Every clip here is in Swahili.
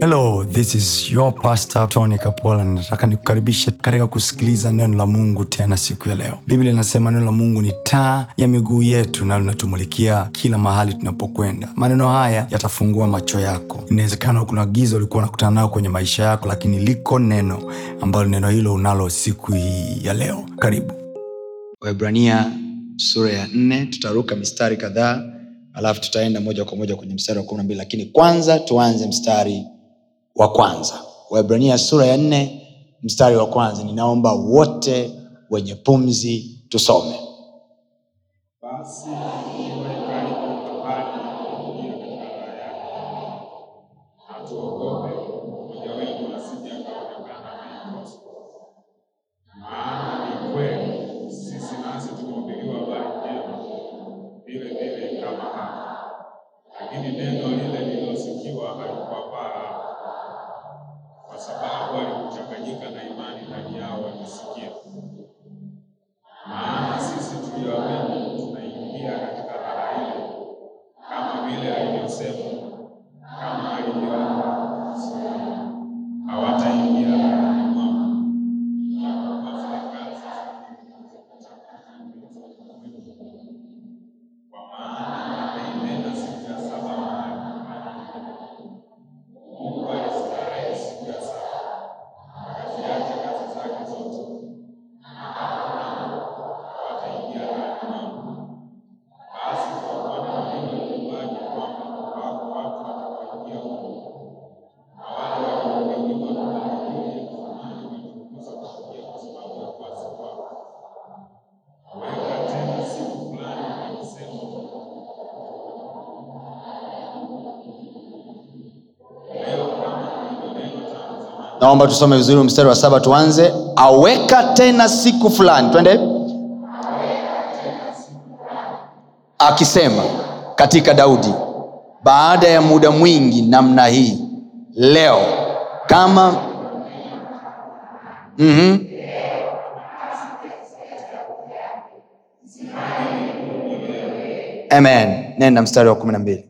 hello this is your pastor tony kapola. Nataka nikukaribishe katika kusikiliza neno la mungu tena siku ya leo. Biblia inasema neno la mungu ni taa ya miguu yetu na linatumulikia kila mahali tunapokwenda. Maneno haya yatafungua macho yako. Inawezekana kuna giza ulikuwa unakutana nayo kwenye maisha yako lakini liko neno ambalo neno hilo unalo siku hii ya leo. Karibu. Waebrania sura ya nne tutaruka mistari kadhaa alafu tutaenda moja kwa moja kwenye mstari wa kumi na mbili lakini kwanza tuanze mstari wa kwanza. Waibrania sura ya nne mstari wa kwanza. Ninaomba wote wenye pumzi tusome. Basi naomba tusome vizuri mstari wa saba tuanze. Aweka tena siku fulani twende. Akisema katika daudi baada ya muda mwingi namna hii leo kama mm-hmm. amen. Nenda mstari wa kumi na mbili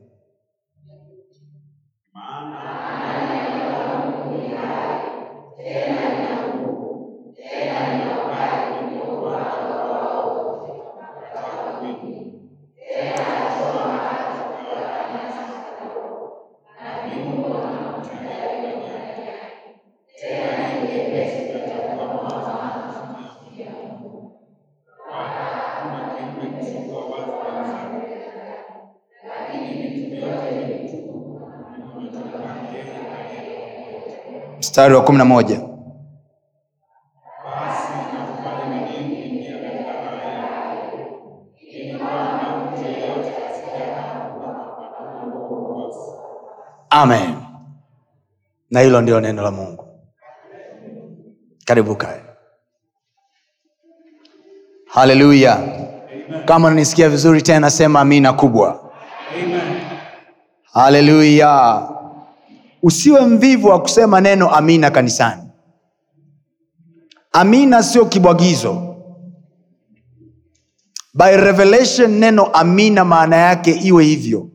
mstari wa kumi na moja. Amen. Na hilo ndilo neno la mungu. Karibu kae haleluya. Kama unanisikia vizuri tena sema amina kubwa. Haleluya usiwe mvivu wa kusema neno amina kanisani. Amina sio kibwagizo. By revelation neno amina maana yake iwe hivyo.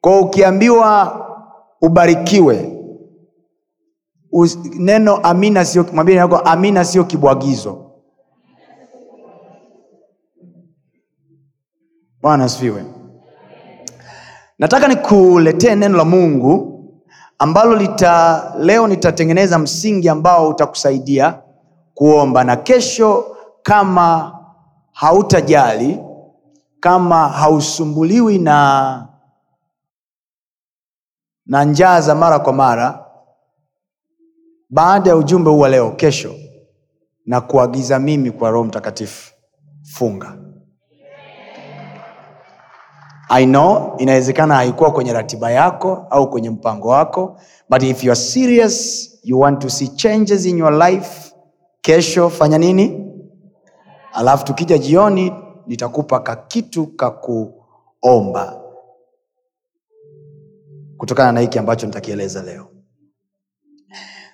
Kwa ukiambiwa ubarikiwe Us, neno amina sio yako amina sio kibwagizo. Bwana asifiwe. Nataka nikuletee neno la mungu ambalo lita leo nitatengeneza msingi ambao utakusaidia kuomba. Na kesho kama hautajali kama hausumbuliwi na na njaa za mara kwa mara baada ya ujumbe huu wa leo kesho na kuagiza mimi kwa roho mtakatifu. Funga i know inawezekana haikuwa kwenye ratiba yako au kwenye mpango wako but if you are serious you want to see changes in your life kesho fanya nini? Alafu tukija jioni nitakupa kakitu ka kuomba. Kutokana na hiki ambacho nitakieleza leo.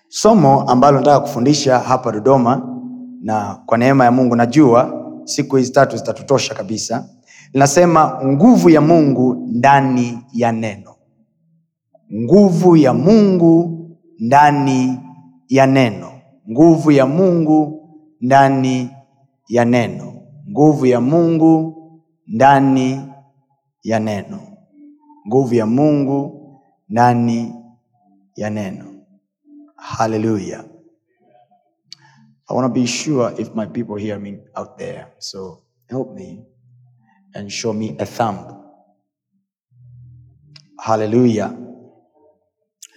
Somo ambalo nataka kufundisha hapa dodoma na kwa neema ya mungu najua siku hizi tatu zitatutosha kabisa linasema nguvu ya mungu ndani ya neno. Nguvu ya mungu ndani ya neno. Nguvu ya mungu ndani ya neno. Nguvu ya mungu ndani ya neno. Nguvu ya mungu ndani ya neno. Haleluya i want to be sure if my people hear me out there. So help me and show me a thumb. Haleluya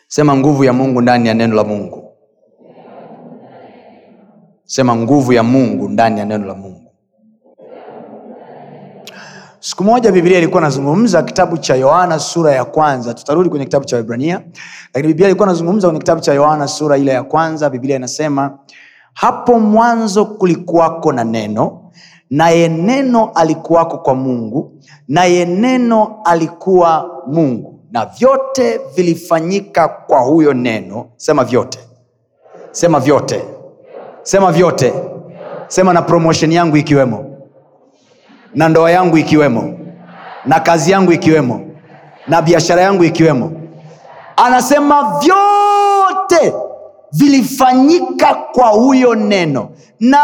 sema nguvu ya mungu ndani ya neno la mungu. Sema nguvu ya mungu ndani ya neno la mungu. Siku moja biblia ilikuwa nazungumza kitabu cha yohana sura ya kwanza. Tutarudi kwenye kitabu cha ibrania lakini biblia ilikuwa nazungumza kwenye kitabu cha yohana sura ile ya kwanza. Biblia inasema hapo mwanzo kulikuwako na neno naye neno alikuwako kwa mungu naye neno alikuwa mungu. Na vyote vilifanyika kwa huyo neno. Sema vyote. Sema vyote. Sema vyote. Sema na promotion yangu ikiwemo. Na ndoa yangu ikiwemo. Na kazi yangu ikiwemo. Na biashara yangu ikiwemo. Anasema vyote vilifanyika kwa huyo neno. Na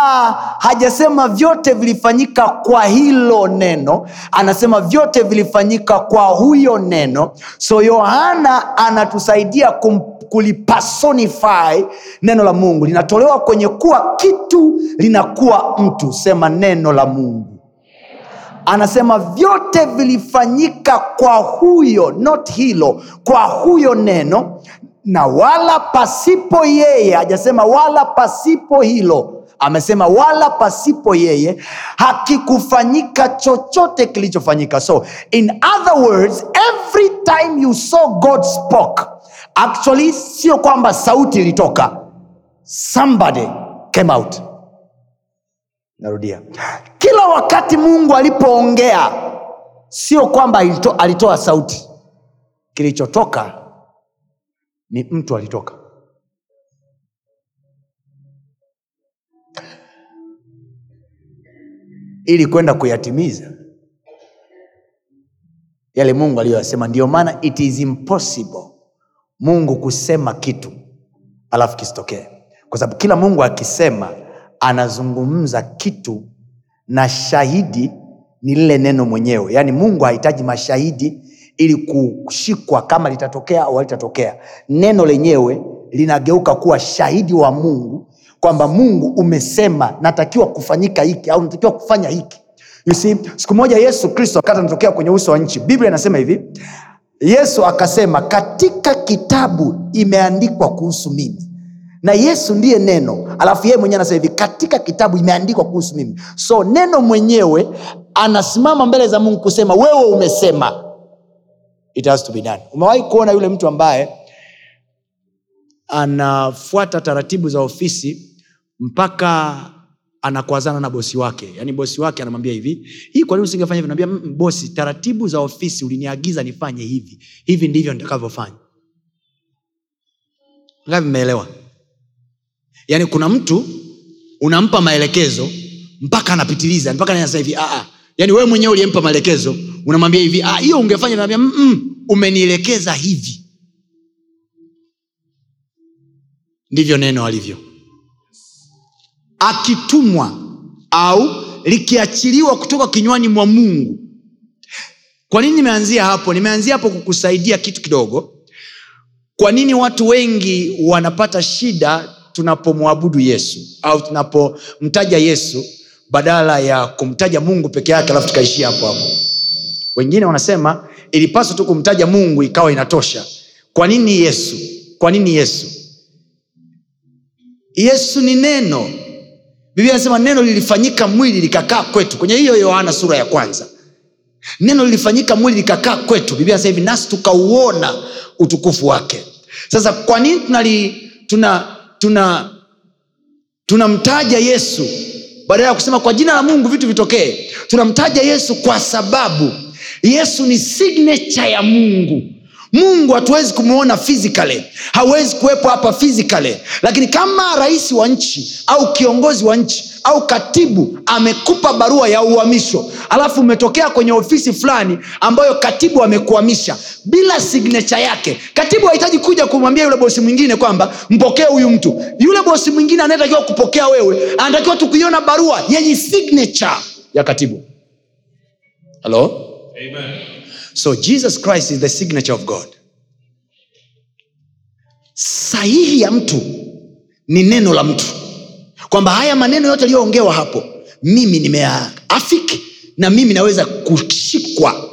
hajasema vyote vilifanyika kwa hilo neno anasema vyote vilifanyika kwa huyo neno. So yohana anatusaidia kum, kulipersonify neno la mungu. Linatolewa kwenye kuwa kitu linakuwa mtu. Sema neno la mungu. Anasema vyote vilifanyika kwa huyo not hilo kwa huyo neno na wala pasipo yeye hajasema wala pasipo hilo amesema wala pasipo yeye hakikufanyika chochote kilichofanyika. So in other words every time you saw god spoke actually sio kwamba sauti ilitoka somebody came out. Narudia. Kila wakati mungu alipoongea sio kwamba alitoa sauti. Kilichotoka ni mtu alitoka. Ili kwenda kuyatimiza yale mungu aliyoyasema. Ndio maana it is impossible mungu kusema kitu alafu kisitokee. Kwa sababu kila mungu akisema anazungumza kitu na shahidi ni lile neno mwenyewe. Yaani mungu hahitaji mashahidi ili kushikwa kama litatokea au halitatokea. Neno lenyewe linageuka kuwa shahidi wa mungu kwamba mungu umesema natakiwa kufanyika hiki au natakiwa kufanya hiki. You see, siku moja yesu kristo wakati anatokea kwenye uso wa nchi biblia inasema hivi yesu akasema katika kitabu imeandikwa kuhusu mimi. Na yesu ndiye neno alafu yeye mwenyewe anasema hivi katika kitabu imeandikwa kuhusu mimi. So neno mwenyewe anasimama mbele za mungu kusema wewe umesema it has to be done. Umewahi kuona yule mtu ambaye anafuata taratibu za ofisi mpaka anakwazana na bosi wake? Yaani bosi wake anamwambia hivi hii kwa nini usingefanya hivi? Naambia "Mm, bosi taratibu za ofisi uliniagiza nifanye hivi. Hivi ndivyo nitakavyofanya. Ngapi mmeelewa? Yaani kuna mtu unampa maelekezo mpaka anapitiliza mpaka anasema hivi "Ah, ah." yaani wewe mwenyewe uliyempa maelekezo unamwambia hivi "Ah, hiyo ungefanya. Naambia "Mm-mm, umenielekeza hivi. Ndivyo neno alivyo. Akitumwa au likiachiliwa kutoka kinywani mwa mungu. Kwa nini nimeanzia hapo? Nimeanzia hapo kukusaidia kitu kidogo. Kwa nini watu wengi wanapata shida tunapomwabudu yesu au tunapomtaja yesu badala ya kumtaja mungu peke yake alafu tukaishia hapo hapo wengine wanasema ilipaswa tu kumtaja mungu ikawa inatosha. Kwa nini yesu? Kwa nini yesu? Yesu ni neno. Biblia anasema neno lilifanyika mwili likakaa kwetu. Kwenye hiyo yohana sura ya kwanza. Neno lilifanyika mwili likakaa kwetu. Biblia anasema hivi nasi tukauona utukufu wake. Sasa kwa nini tunali tuna tuna tunamtaja yesu? Badala ya kusema kwa jina la mungu vitu vitokee. Tunamtaja yesu kwa sababu yesu ni signature ya mungu. Mungu hatuwezi kumwona physically. Hawezi kuwepo hapa physically. Lakini kama rais wa nchi au kiongozi wa nchi au katibu amekupa barua ya uhamisho alafu umetokea kwenye ofisi fulani ambayo katibu amekuhamisha bila signature yake. Katibu hahitaji kuja kumwambia yule bosi mwingine kwamba mpokee huyu mtu. Yule bosi mwingine anayetakiwa kupokea wewe anatakiwa tukuiona barua yenye signature ya katibu. Halo Amen. so jesus christ is the signature of god. Sahihi ya mtu ni neno la mtu. Kwamba haya maneno yote yaliyoongewa hapo mimi nimeafiki na mimi naweza kushikwa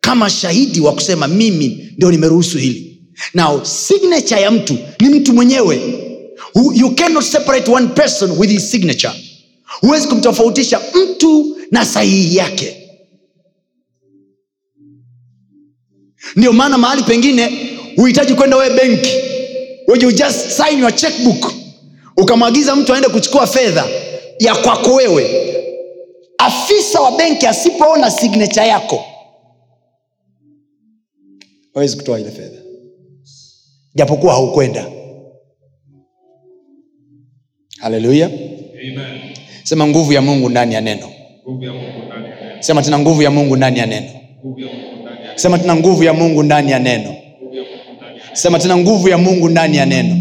kama shahidi wa kusema mimi ndio nimeruhusu hili. Now signature ya mtu ni mtu mwenyewe. You cannot separate one person with his signature. Huwezi kumtofautisha mtu na sahihi yake ndio maana mahali pengine huhitaji kwenda wewe benki. You just sign your checkbook ukamwagiza mtu aende kuchukua fedha ya kwako wewe. Afisa wa benki asipoona signature yako hawezi kutoa ile fedha. Japokuwa haukwenda. Haleluya sema nguvu ya mungu ndani ya neno. Nguvu ya Mungu ndani ya neno. sema tena nguvu ya mungu ndani ya neno sema tuna nguvu ya mungu ndani ya neno. Sema neno Nguvu ya Mungu ndani ya neno.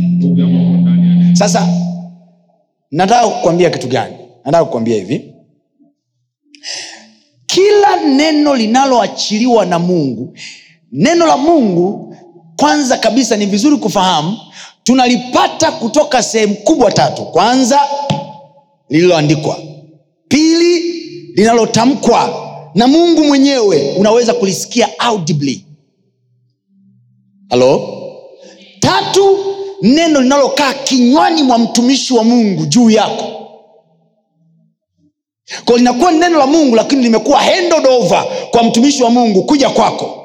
sasa nataka kukwambia kitu gani? Nataka kukwambia hivi. Kila neno linaloachiliwa na mungu neno la mungu kwanza kabisa ni vizuri kufahamu tunalipata kutoka sehemu kubwa tatu. Kwanza lililoandikwa. Pili linalotamkwa na mungu mwenyewe unaweza kulisikia audibly. Halo tatu neno linalokaa kinywani mwa mtumishi wa mungu juu yako. Ko linakuwa ni neno la mungu lakini limekuwa handed kwa mtumishi wa mungu kuja kwako.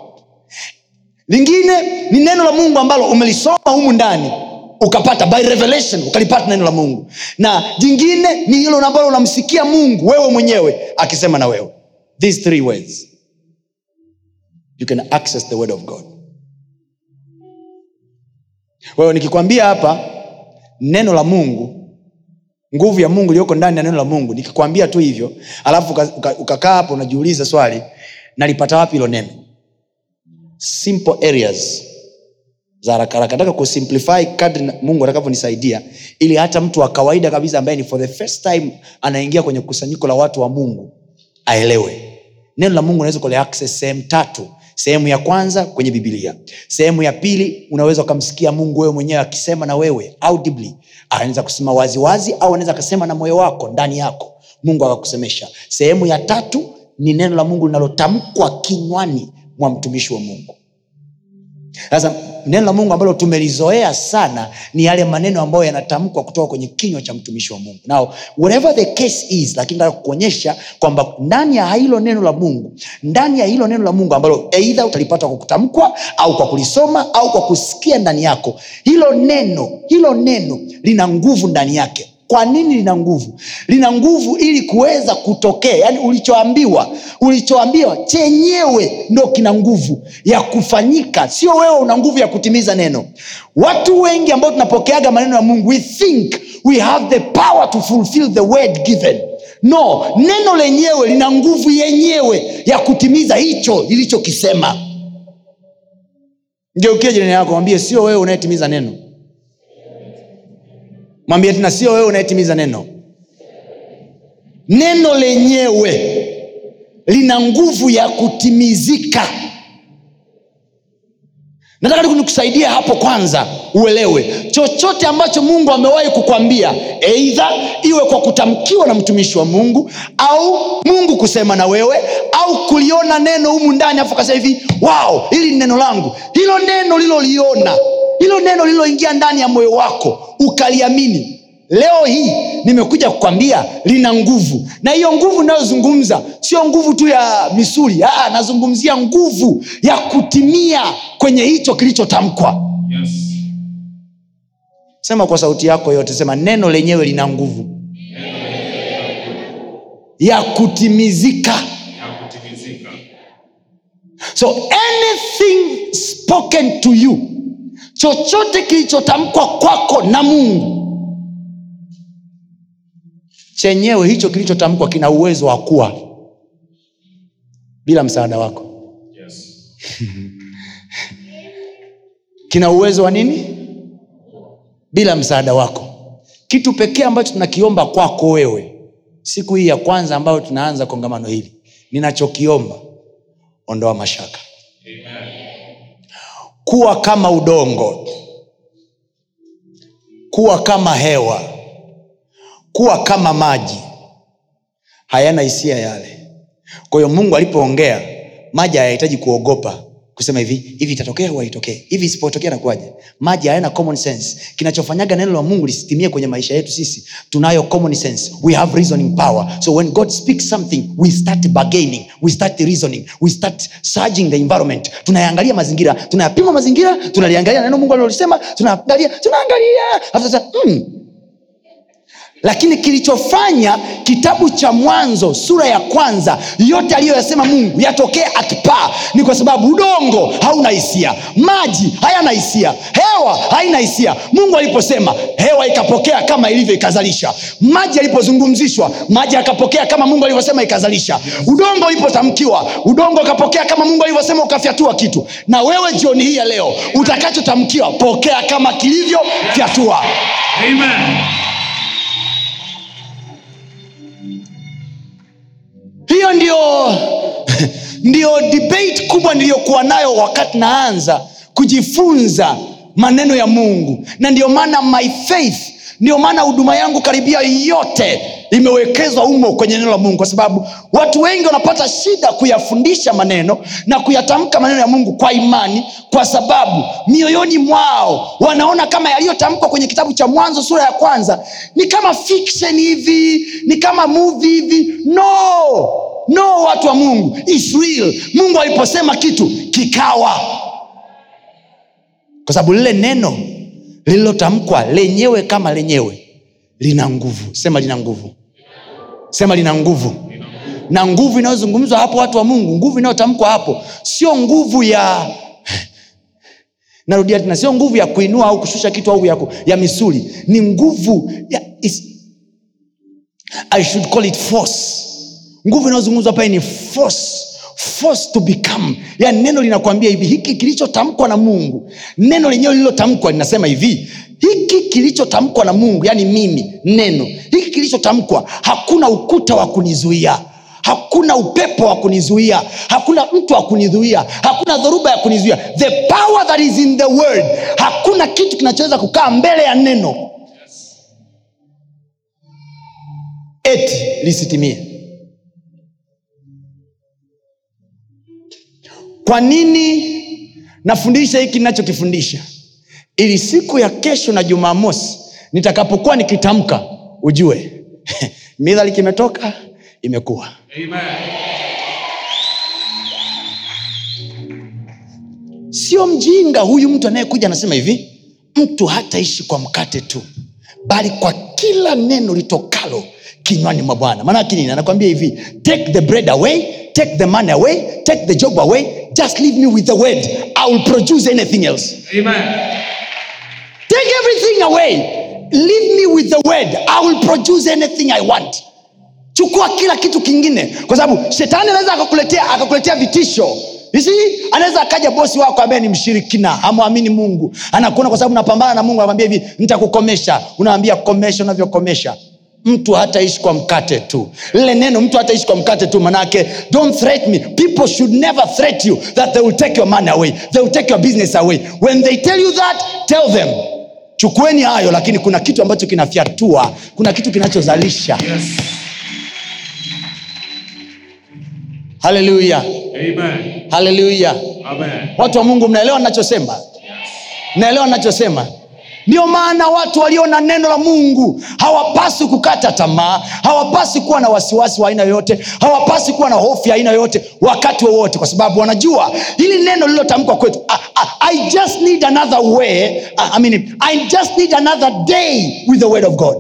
Lingine ni neno la mungu ambalo umelisoma humu ndani ukapata by revelation ukalipata neno la mungu. Na jingine ni hilo ambalo unamsikia mungu wewe mwenyewe akisema na wewe these three ways you can access the word of god. Kwa nikikwambia hapa neno la mungu nguvu ya mungu iliyoko ndani ya neno la mungu nikikwambia tu hivyo alafu ukakaa uka, uka hapo unajiuliza swali nalipata wapi hilo neno? Simple areas za haraka haraka. Nataka kusimplify kadri mungu atakavyonisaidia ili hata mtu wa kawaida kabisa ambaye ni for the first time anaingia kwenye kusanyiko la watu wa mungu aelewe neno la mungu unaweza kuliaccess sehemu tatu. Sehemu ya kwanza kwenye bibilia sehemu ya pili unaweza ukamsikia mungu wewe mwenyewe akisema na wewe audibly. Anaweza kusema waziwazi au anaweza akasema na moyo wako ndani yako. Mungu akakusemesha. Sehemu ya tatu ni neno la mungu linalotamkwa kinywani mwa mtumishi wa mungu. Sasa neno la mungu ambalo tumelizoea sana ni yale maneno ambayo yanatamkwa kutoka kwenye kinywa cha mtumishi wa mungu. Now whatever the case is lakini nataka kuonyesha kwamba ndani ya hilo neno la mungu ndani ya hilo neno la mungu ambalo eidha utalipata kwa kutamkwa au kwa kulisoma au kwa kusikia ndani yako hilo neno hilo neno lina nguvu ndani yake kwa nini lina nguvu? Lina nguvu ili kuweza kutokea. Yaani ulichoambiwa ulichoambiwa chenyewe ndo kina nguvu ya kufanyika. Sio wewe una nguvu ya kutimiza neno. Watu wengi ambao tunapokeaga maneno ya mungu we think we have the power to fulfill the word given. No neno lenyewe lina nguvu yenyewe ya kutimiza hicho lilichokisema ngeukie jirani yako mwambie sio wewe unayetimiza neno mwambie tena sio wewe unayetimiza neno. Neno lenyewe lina nguvu ya kutimizika. Nataka nikusaidia hapo kwanza uelewe. Chochote ambacho mungu amewahi kukwambia eidha iwe kwa kutamkiwa na mtumishi wa mungu au mungu kusema na wewe au kuliona neno humu ndani afu kasema hivi wao hili ni neno langu. Hilo neno liloliona hilo neno lililoingia ndani ya moyo wako ukaliamini. Leo hii nimekuja kukwambia lina nguvu. Na hiyo nguvu inayozungumza sio nguvu tu ya misuli. Aa, nazungumzia nguvu ya kutimia kwenye hicho kilichotamkwa. Yes. sema kwa sauti yako yote sema neno lenyewe lina nguvu. Ya kutimizika. Ya kutimizika. so anything spoken to you chochote kilichotamkwa kwako na mungu chenyewe hicho kilichotamkwa kina uwezo wa kuwa bila msaada wako. Yes. kina uwezo wa nini? Bila msaada wako. Kitu pekee ambacho tunakiomba kwako wewe siku hii ya kwanza ambayo tunaanza kongamano hili ninachokiomba ondoa mashaka kuwa kama udongo. Kuwa kama hewa. Kuwa kama maji. Hayana hisia yale. Kwa hiyo mungu alipoongea maji hayahitaji kuogopa kusema hivi hivi itatokea au hivi isipotokea nakuaje maji hayana common sense. Kinachofanyaga neno la mungu lisitimie kwenye maisha yetu sisi. Tunayo common sense. We have reasoning power. So when god speaks something we start bargaining. We start reasoning. We start surging the environment. Tunayaangalia mazingira. Tunayapima mazingira. Tunaliangalia neno mungu alilolisema tunaangalia. Tunaangalia. Mm, lakini kilichofanya kitabu cha mwanzo sura ya kwanza yote aliyoyasema mungu yatokee akipaa ni kwa sababu udongo hauna hisia maji hayana hisia hewa haina hisia. Mungu aliposema hewa ikapokea kama ilivyo ikazalisha maji yalipozungumzishwa maji yakapokea kama mungu alivyosema ikazalisha. Udongo ulipotamkiwa udongo ukapokea kama mungu alivyosema ukafyatua kitu. Na wewe jioni hii ya leo utakachotamkiwa pokea kama kilivyo fyatua. Amen. Hiyo ndio ndio debate kubwa niliyokuwa nayo wakati naanza kujifunza maneno ya mungu. Na ndio maana my faith ndio maana huduma yangu karibia yote imewekezwa umo kwenye neno la mungu kwa sababu watu wengi wanapata shida kuyafundisha maneno na kuyatamka maneno ya mungu kwa imani kwa sababu mioyoni mwao wanaona kama yaliyotamkwa kwenye kitabu cha mwanzo sura ya kwanza ni kama fiction hivi ni kama muvi hivi. No! No watu wa mungu It's mungu aliposema kitu kikawa. Kwa sababu lile neno lililotamkwa lenyewe kama lenyewe lina nguvu. Sema lina nguvu sema lina nguvu. Na nguvu inayozungumzwa hapo watu wa mungu nguvu inayotamkwa hapo sio nguvu ya narudia tena sio nguvu ya kuinua au kushusha kitu au ya, ku- ya misuli. Ni nguvu ya, is, i should call it force. Nguvu inayozungumzwa pale ni force. Force to become. Yani neno linakwambia hivi hiki kilichotamkwa na mungu neno lenyewe lililotamkwa linasema hivi hiki kilichotamkwa na mungu yani mimi neno hiki kilichotamkwa hakuna ukuta wa kunizuia. Hakuna upepo wa kunizuia. Hakuna mtu wa kunizuia. Hakuna dhoruba ya kunizuia. The power that is in the world hakuna kitu kinachoweza kukaa mbele ya neno. Eti lisitimie. Kwa nini nafundisha hiki ninachokifundisha ili siku ya kesho na jumamosi nitakapokuwa nikitamka ujue midhali kimetoka imekuwa sio mjinga huyu mtu anayekuja anasema hivi mtu hataishi kwa mkate tu bali kwa kila neno litokalo kinywani mwa bwana. Maanake nini? Anakwambia hivi take the bread away take the money away take the job away just leave me with the word i will produce anything else. Amen. Take everything away. Leave me with the word. I will produce anything i want. Chukua kila kitu kingine. Kwa sababu shetani anaweza akakuletea akakuletea vitisho. You anaweza akaja bosi wako ambaye ni mshirikina amwamini mungu. Anakuona kwa sababu napambana na mungu anamwambia hivi nitakukomesha. Unawambia komesha unavyokomesha mtu hataishi kwa mkate tu. Lile neno mtu hataishi kwa mkate tu manake don't threat me. People should never threat you that they will take your money away. They will take your business away. When they tell you that tell them chukueni hayo lakini kuna kitu ambacho kinafyatua. Kuna kitu kinachozalisha. Yes. haleluya. Haleluya. Watu wa mungu mnaelewa nachosema mnaelewa nachosema ndio maana watu walio na neno la mungu hawapaswi kukata tamaa hawapaswi kuwa na wasiwasi wa aina yoyote hawapaswi kuwa na hofu ya aina yoyote wakati wowote kwa sababu wanajua hili neno lililotamkwa kwetu I, I, i just need another way I, I, mean, i just need another day with the word of god.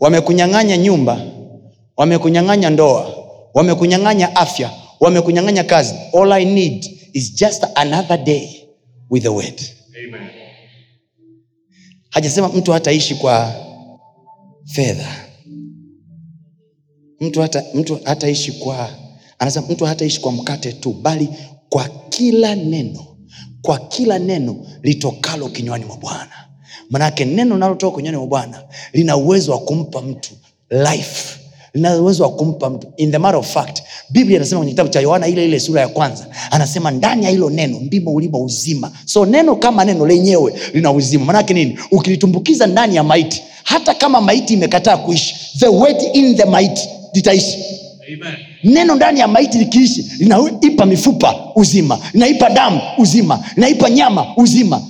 Wamekunyang'anya nyumba wamekunyang'anya ndoa wamekunyang'anya afya wamekunyang'anya kazi. All i need is just another day with the word Hajasema mtu hataishi kwa fedha. Mtu hata kwa anasema mtu hataishi kwa mkate tu bali kwa kila neno kwa kila neno litokalo kinywani mwa bwana. Manake neno linalotoka kinywani mwa bwana lina uwezo wa kumpa mtu life lina uwezo wa kumpa mtu. In the matter of fact biblia inasema kwenye kitabu cha yohana ile ile sura ya kwanza anasema ndani ya hilo neno ndimo ulimo uzima. So neno kama neno lenyewe lina uzima. Manake nini? Ukilitumbukiza ndani ya maiti hata kama maiti imekataa kuishi the weight in the maiti litaishi. Amen. neno ndani ya maiti likiishi linaipa mifupa uzima linaipa damu uzima linaipa nyama uzima.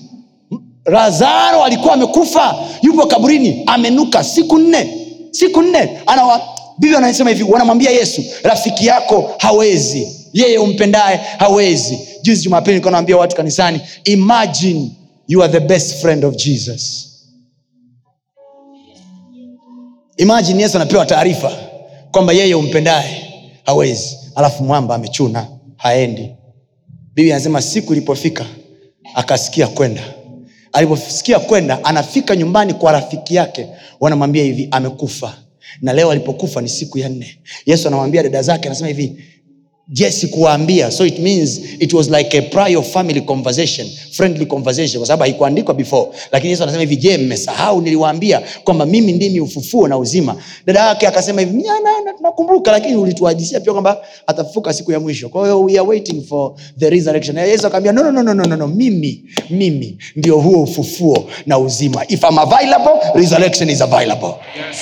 Lazaro alikuwa amekufa yupo kaburini amenuka siku nne siku nne anawa biblia anasema hivi wanamwambia yesu rafiki yako hawezi. Yeye umpendaye hawezi. Juzi jumapili nilikuwa naambia watu kanisani imagine you are the best friend of jesus. Imagine yesu anapewa taarifa kwamba yeye umpendaye hawezi. Alafu mwamba amechuna haendi. Biblia anasema siku ilipofika akasikia kwenda. Aliposikia kwenda anafika nyumbani kwa rafiki yake. Wanamwambia hivi amekufa na leo alipokufa ni siku ya nne. Yesu anawambia dada zake anasema hivi je sikuwaambia? So it means it was like a prior family conversation friendly conversation kwa sababu haikuandikwa before. Lakini yesu anasema hivi je mmesahau niliwaambia kwamba mimi ndimi ufufuo na uzima? Dada yake akasema hivi "Ya, na- na- tunakumbuka lakini ulituhadisia pia kwamba atafufuka siku ya mwisho. Kwa hiyo we are waiting for the resurrection. Yesu akaambia no, no, no, no, no, no. mimi mimi ndio huo ufufuo na uzima. If I'm available resurrection is available. Yes.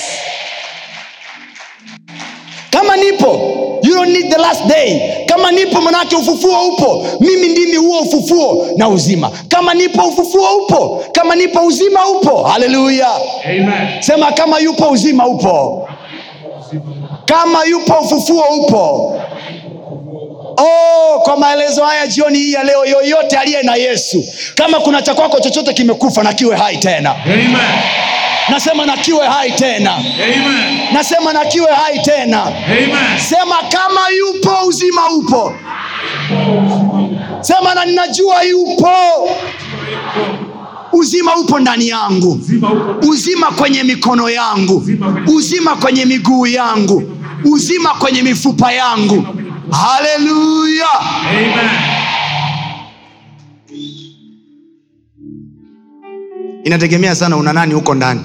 Nipo. You don't need the last day. Kama nipo manake ufufuo upo. Mimi ndimi huo ufufuo na uzima. Kama nipo ufufuo upo. Kama nipo uzima upo. Haleluya Amen. sema kama yupo uzima upo. Kama yupo ufufuo upo. Oh, kwa maelezo haya jioni hii ya leo yoyote aliye na yesu kama kuna cha kwako chochote kimekufa na kiwe hai tena. Amen. Nasema na kiwe hai tena. Amen. nasema na kiwe hai tena. Amen. sema kama yupo uzima upo. Sema na ninajua yupo. Uzima upo ndani yangu. Uzima kwenye mikono yangu. Uzima kwenye miguu yangu. Uzima kwenye mifupa yangu. Haleluya. Inategemea sana una nani huko ndani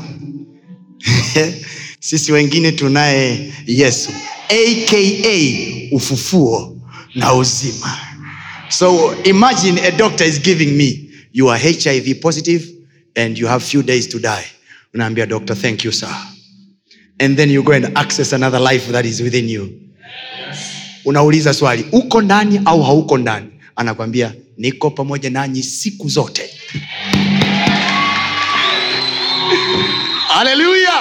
sisi wengine tunaye yesu aka ufufuo na uzima. So imagine a doctor is giving me you are hiv positive and you have few days to die. Unaambia doctor thank you sir. And then you go and access another life that is within you. Unauliza swali uko ndani au hauko ndani? Anakwambia niko pamoja nanyi siku zote haleluya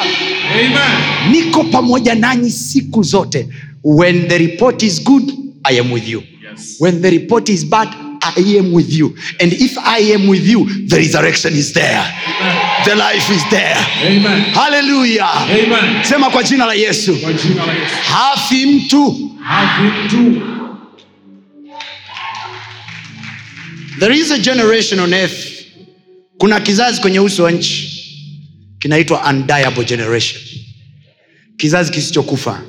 niko pamoja nanyi siku zote. When the report is good i am with you. Yes. when the report is bad i am with you. And if i am with you the resurrection is there. The life is there. Haleluya sema kwa jina la yesu. Jina la Yesu. hafi mtu Hafi mtu. there is a generation on earth. Kuna kizazi kwenye uso wa nchi kinaitwa undiable generation. Kizazi kisichokufa.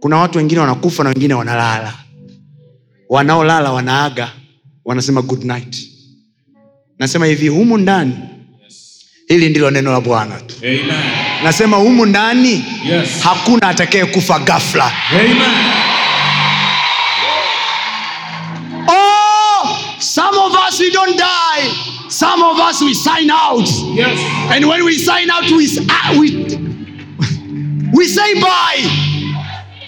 Kuna watu wengine wanakufa na wengine wanalala. Wanaolala wanaaga. Wanasema good night. Nasema hivi humu ndani. Hili ndilo neno la bwana tu. Nasema humu ndani Yes. hakuna atakaye kufa gafla Amen. oh, some of us we don't die some of us we sign out Yes. and when we sign out we, uh, we, we say bye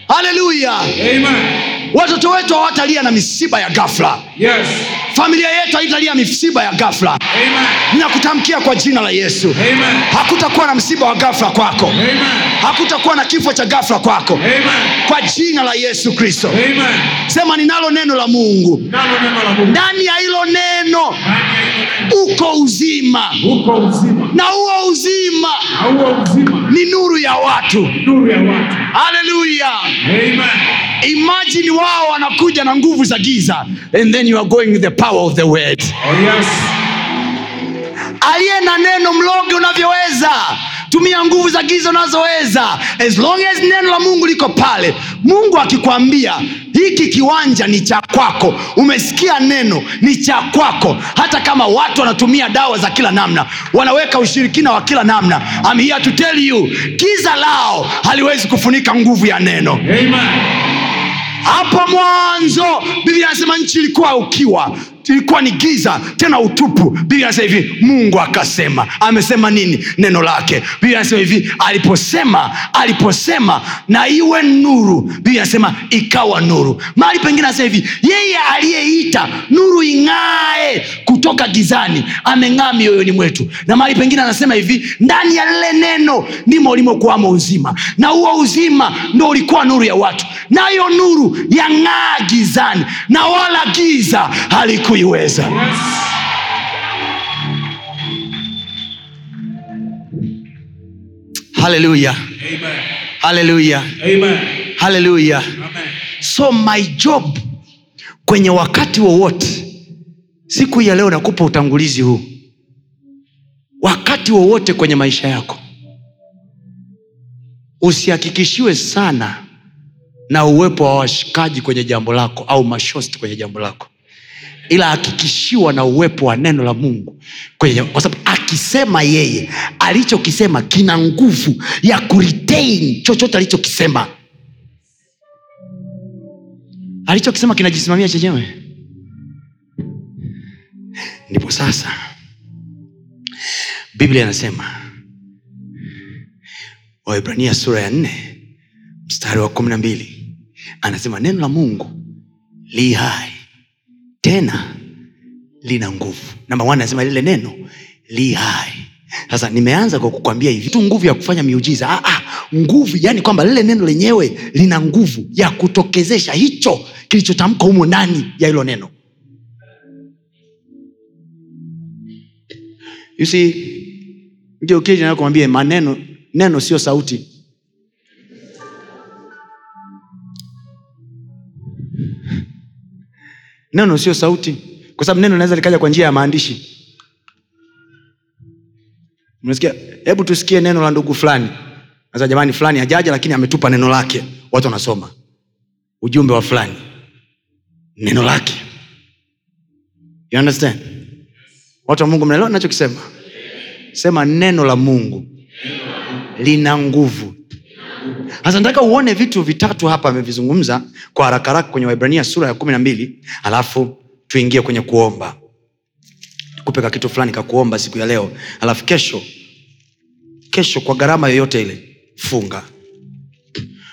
haleluya Amen. watoto wetu hawatalia na misiba ya gafla Yes. familia yetu haitalia misiba ya gafla Amen. ninakutamkia kwa jina la yesu Amen. hakutakuwa na msiba wa gafla kwako Amen. hakutakuwa na kifo cha gafla kwako Amen. kwa jina la yesu kristo Amen. sema ninalo neno la mungu Nalo neno la Mungu. ndani ya hilo neno neno. uko uzima Uko uzima. na huo uzima uzima. ni nuru ya watu Nuru ya watu. haleluya Amen. imagine wao wanakuja na nguvu za giza and then you are going with the power of the word Oh yes. aliye na neno mloge unavyoweza tumia nguvu za giza unazoweza. As long as neno la mungu liko pale mungu akikwambia hiki kiwanja ni cha kwako. Umesikia neno ni cha kwako. Hata kama watu wanatumia dawa za kila namna wanaweka ushirikina wa kila namna I'm here to tell you giza lao haliwezi kufunika nguvu ya neno. Amen. hapo mwanzo biblia anasema nchi ilikuwa ukiwa ilikuwa ni giza tena utupu. Biblia anasema hivi mungu akasema. Amesema nini? Neno lake. Biblia anasema hivi aliposema aliposema na iwe nuru. Biblia anasema ikawa nuru. Mahali pengine anasema hivi yeye aliyeita nuru ing'ae kutoka gizani ameng'aa mioyoni mwetu. Na mahali pengine anasema hivi ndani ya lile neno ndimo ulimokuwamo uzima. Na huo uzima ndo ulikuwa nuru ya watu. Nayo nuru yang'aa gizani na wala giza halikuiweza haleluya Amen. haleluya so my job kwenye wakati wowote siku hii ya leo nakupa utangulizi huu. Wakati wowote kwenye maisha yako usihakikishiwe sana na uwepo wa washikaji kwenye jambo lako au mashosti kwenye jambo lako ila hakikishiwa na uwepo wa neno la mungu kwenye, kwa sababu akisema yeye alichokisema kina nguvu ya kuretain chochote alichokisema. Alichokisema kinajisimamia chenyewe. Ndipo sasa biblia inasema waibrania sura ya nne mstari wa kumi na mbili anasema neno la mungu li hai tena lina nguvu. Namba anasema lile neno li hai. Sasa nimeanza kwa kukwambia hivi. Tu nguvu ya kufanya miujiza. Ah, ah, nguvu yani kwamba lile neno lenyewe lina nguvu ya kutokezesha hicho kilichotamka humo ndani ya hilo neno. You see maneno neno sio sauti neno sio sauti. Kwa sababu neno linaweza likaja kwa njia ya maandishi. Hebu tusikie neno la ndugu fulani. Sasa jamani fulani hajaja lakini ametupa neno lake. Watu wanasoma. Ujumbe wa fulani. Neno lake. You understand? Watu wa mungu mnaelewa nachokisema sema neno la mungu lina nguvu sasa nataka uone vitu vitatu hapa amevizungumza kwa haraka kwenye waibrania sura ya kumi na mbili alafu tuingie kwenye kuomba. Kupe ka kitu fulani kakuomba siku ya leo. Alafu kesho kesho kwa gharama yoyote ile funga.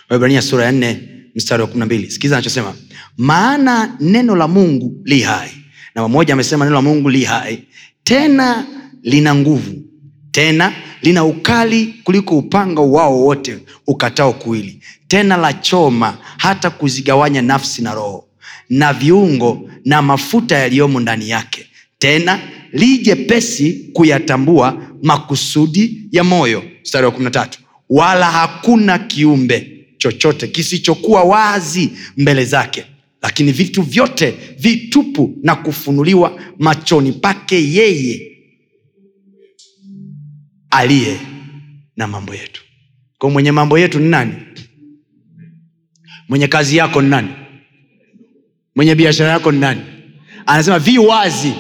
Waibrania sura ya nne mstari wa kumi na mbili. Sikiza anachosema. Maana neno la mungu li hai. Namba moja amesema neno la mungu li hai. Tena lina nguvu tena lina ukali kuliko upanga wao wote ukatao kuili tena la choma hata kuzigawanya nafsi na roho na viungo na mafuta yaliyomo ndani yake. Tena li jepesi kuyatambua makusudi ya moyo mstari wa 13 wala hakuna kiumbe chochote kisichokuwa wazi mbele zake lakini vitu vyote vitupu na kufunuliwa machoni pake yeye aliye na mambo yetu. Kwa mwenye mambo yetu ni nani? Mwenye kazi yako ni nani? Mwenye biashara yako ni nani? Anasema vi wazi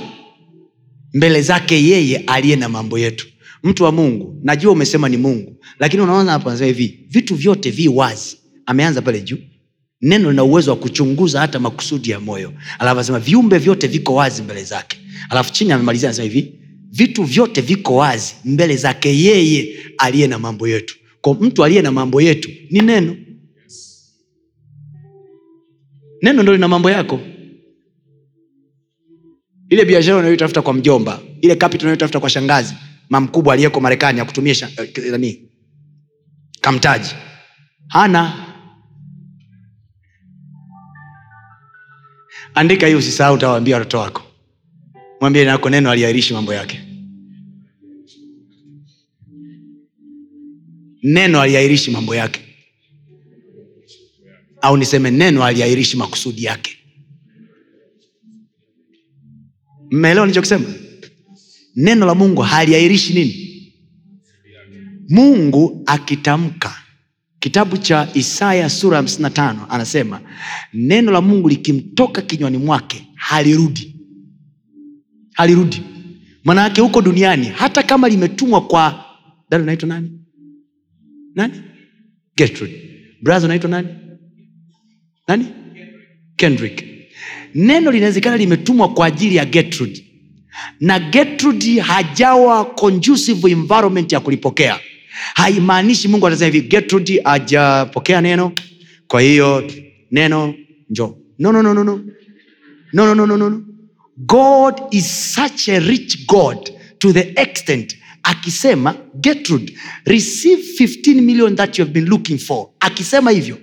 mbele zake yeye aliye na mambo yetu. Mtu wa mungu najua umesema ni mungu lakini unaona hapo anasema hivi vitu vyote vi wazi. Ameanza pale juu. Neno lina uwezo wa kuchunguza hata makusudi ya moyo. Alafu anasema viumbe vyote viko wazi mbele zake. Alafu chini amemalizia anasema hivi vitu vyote viko wazi mbele zake yeye aliye na mambo yetu. Kwa mtu aliye na mambo yetu ni neno. Neno ndo lina mambo yako. Ile biashara unayoitafuta kwa mjomba ile kapita unayotafuta kwa shangazi mamkubwa aliyeko marekani akutumia eh, nani? Kamtaji. Hana. Andika hii usisahau utawaambia watoto wako. Mwambie nako neno aliahirishi mambo yake neno aliahirishi mambo yake. Au niseme neno aliahirishi makusudi yake. Mmeelewa nilichokisema? Neno la mungu haliahirishi nini? Mungu akitamka. Kitabu cha isaya sura 55 anasema neno la mungu likimtoka kinywani mwake halirudi. Halirudi. Manaake huko duniani hata kama limetumwa kwa dada naitwa nani nani? Gertrude. brother unaitwa nani? Nani? Kendrick. Neno linawezekana limetumwa kwa ajili ya Gertrude. Na Gertrude hajawa conducive environment ya kulipokea. Haimaanishi mungu atasema hivi Gertrude hajapokea neno kwa hiyo neno njo no, no, no, no. No, no, no, no, no, no. god is such a rich god to the extent akisema Gertrude, receive 15 million that you have been looking for. Akisema hivyo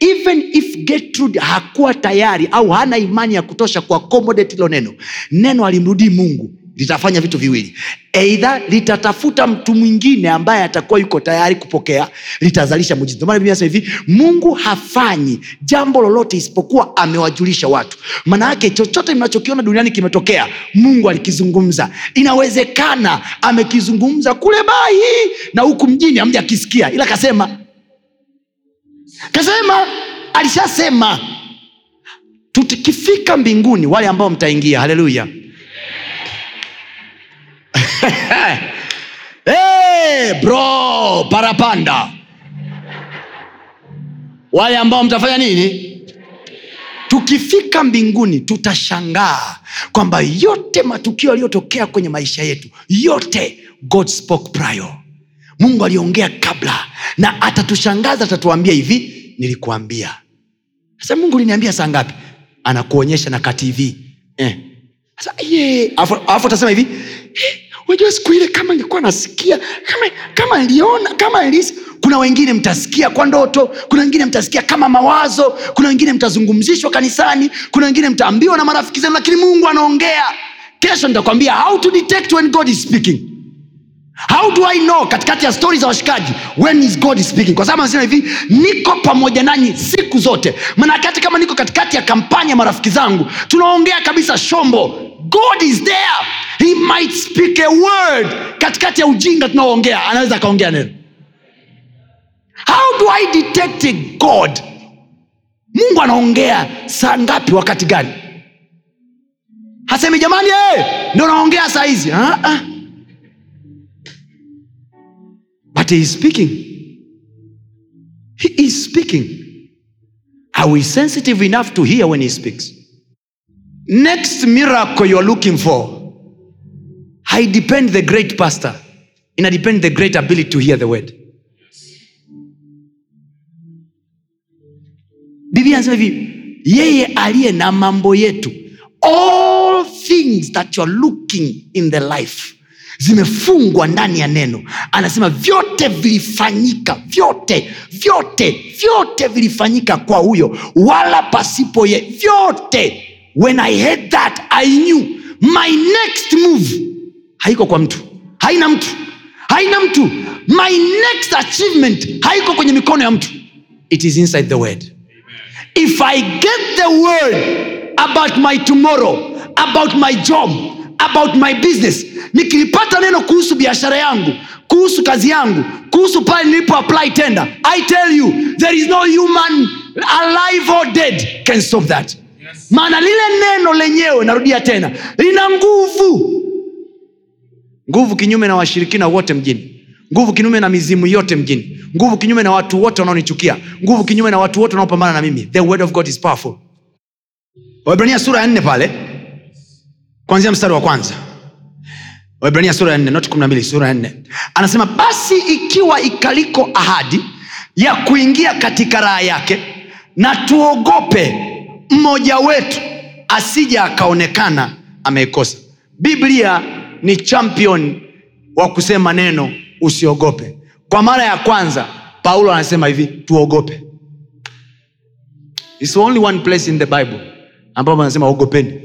even if Gertrude hakuwa tayari au hana imani ya kutosha kuaccommodate hilo neno neno alimrudii mungu litafanya vitu viwili. Eidha litatafuta mtu mwingine ambaye atakuwa yuko tayari kupokea litazalisha mujiza hivi mungu hafanyi jambo lolote isipokuwa amewajulisha watu. Maana yake chochote mnachokiona duniani kimetokea mungu alikizungumza. Inawezekana amekizungumza kule bahi na huku mjini amja akisikia ila kasema kasema alishasema. Tukifika mbinguni wale ambao mtaingia. Haleluya hey, bro parapanda wale ambao mtafanya nini? Tukifika mbinguni tutashangaa kwamba yote matukio yaliyotokea kwenye maisha yetu yote god spoke prior. Mungu aliongea kabla na atatushangaza atatuambia hivi nilikuambia. Sasa mungu liniambia saa ngapi? Anakuonyesha na katv eh. Sasa, alafu atasema hivi "Eh, unajua siku ile kama ilikuwa nasikia kama kama iliona kama ilisi kuna wengine mtasikia kwa ndoto kuna wengine mtasikia kama mawazo kuna wengine mtazungumzishwa kanisani kuna wengine mtaambiwa na marafiki zenu lakini mungu anaongea. Kesho nitakwambia how to detect when god is speaking. How do i know katikati ya stori za washikaji when is god speaking? Kwa sababu anasema hivi niko pamoja nanyi siku zote. Manake hata kama niko katikati ya kampani ya marafiki zangu tunaongea kabisa shombo god is there he might speak a word katikati ya ujinga tunaoongea. Anaweza akaongea neno. How do i detect god? Mungu anaongea saa ngapi wakati gani? Hasemi jamani hey, ndo naongea saa hizi. Uh-uh. but he is speaking. He is speaking. Are we sensitive enough to hear when he speaks? Next miracle you're looking for i depend the great pastor. Inadepend the great ability to hear the word. Biblia anasema hivi yeye aliye na mambo yetu all things that youare looking in the life zimefungwa ndani ya neno. Anasema vyote vilifanyika vyote vyote vyote vilifanyika kwa huyo wala pasipo ye vyote. When i heard that i knew my next move haiko kwa mtu. Haina mtu. Haina mtu. My next achievement haiko kwenye mikono ya mtu. It is inside the word. If i get the word about my tomorrow about my job about my business nikilipata neno kuhusu biashara yangu kuhusu kazi yangu kuhusu pale nilipo apply tender i tell you there is no human alive or dead can stop that. Maana lile neno lenyewe narudia tena lina nguvu nguvu kinyume na washirikina wote mjini. Nguvu kinyume na mizimu yote mjini. Nguvu kinyume na watu wote wanaonichukia. Nguvu kinyume na watu wote wanaopambana na mimi. The word of god is powerful. Waibrania sura ya nne pale. Kwanzia mstari wa kwanza. Waibrania sura ya nne noti kumi na mbili sura ya nne. Anasema basi ikiwa ikaliko ahadi ya kuingia katika raha yake na tuogope mmoja wetu asija akaonekana ameikosa. Biblia ni champion wa kusema neno usiogope. Kwa mara ya kwanza paulo anasema hivi tuogope. It's only one place in the bible ambapo anasema ogopeni.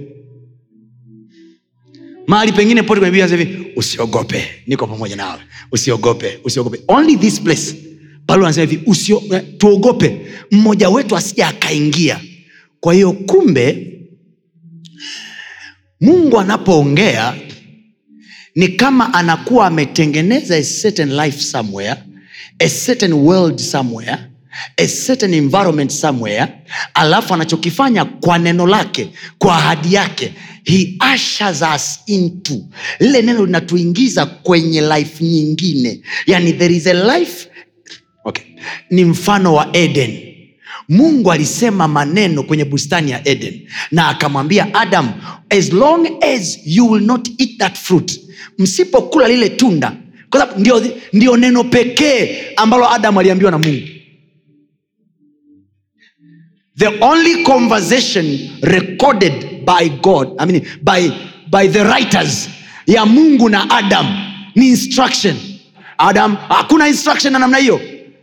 Mahali pengine pote kwenye biblia hivi usiogope. Niko pamoja nawe. Usiogope usiogope. Only this place. Paulo anasema hivi usio, eh, tuogope. Mmoja wetu asija akaingia. Kwa hiyo kumbe mungu anapoongea ni kama anakuwa ametengeneza a certain life somewhere a certain world somewhere a certain environment somewhere alafu anachokifanya kwa neno lake kwa ahadi yake. He ushers us into. Lile neno linatuingiza kwenye life nyingine. Yani there is a life okay. ni mfano wa eden. Mungu alisema maneno kwenye bustani ya eden na akamwambia adam as long as you will not eat that fruit msipokula lile tunda kwa ndio, ndio neno pekee ambalo adamu aliambiwa na mungu. The only conversation recorded by god I mean, by, by the writers ya mungu na adam ni instruction. Adam hakuna instruction na namna hiyo.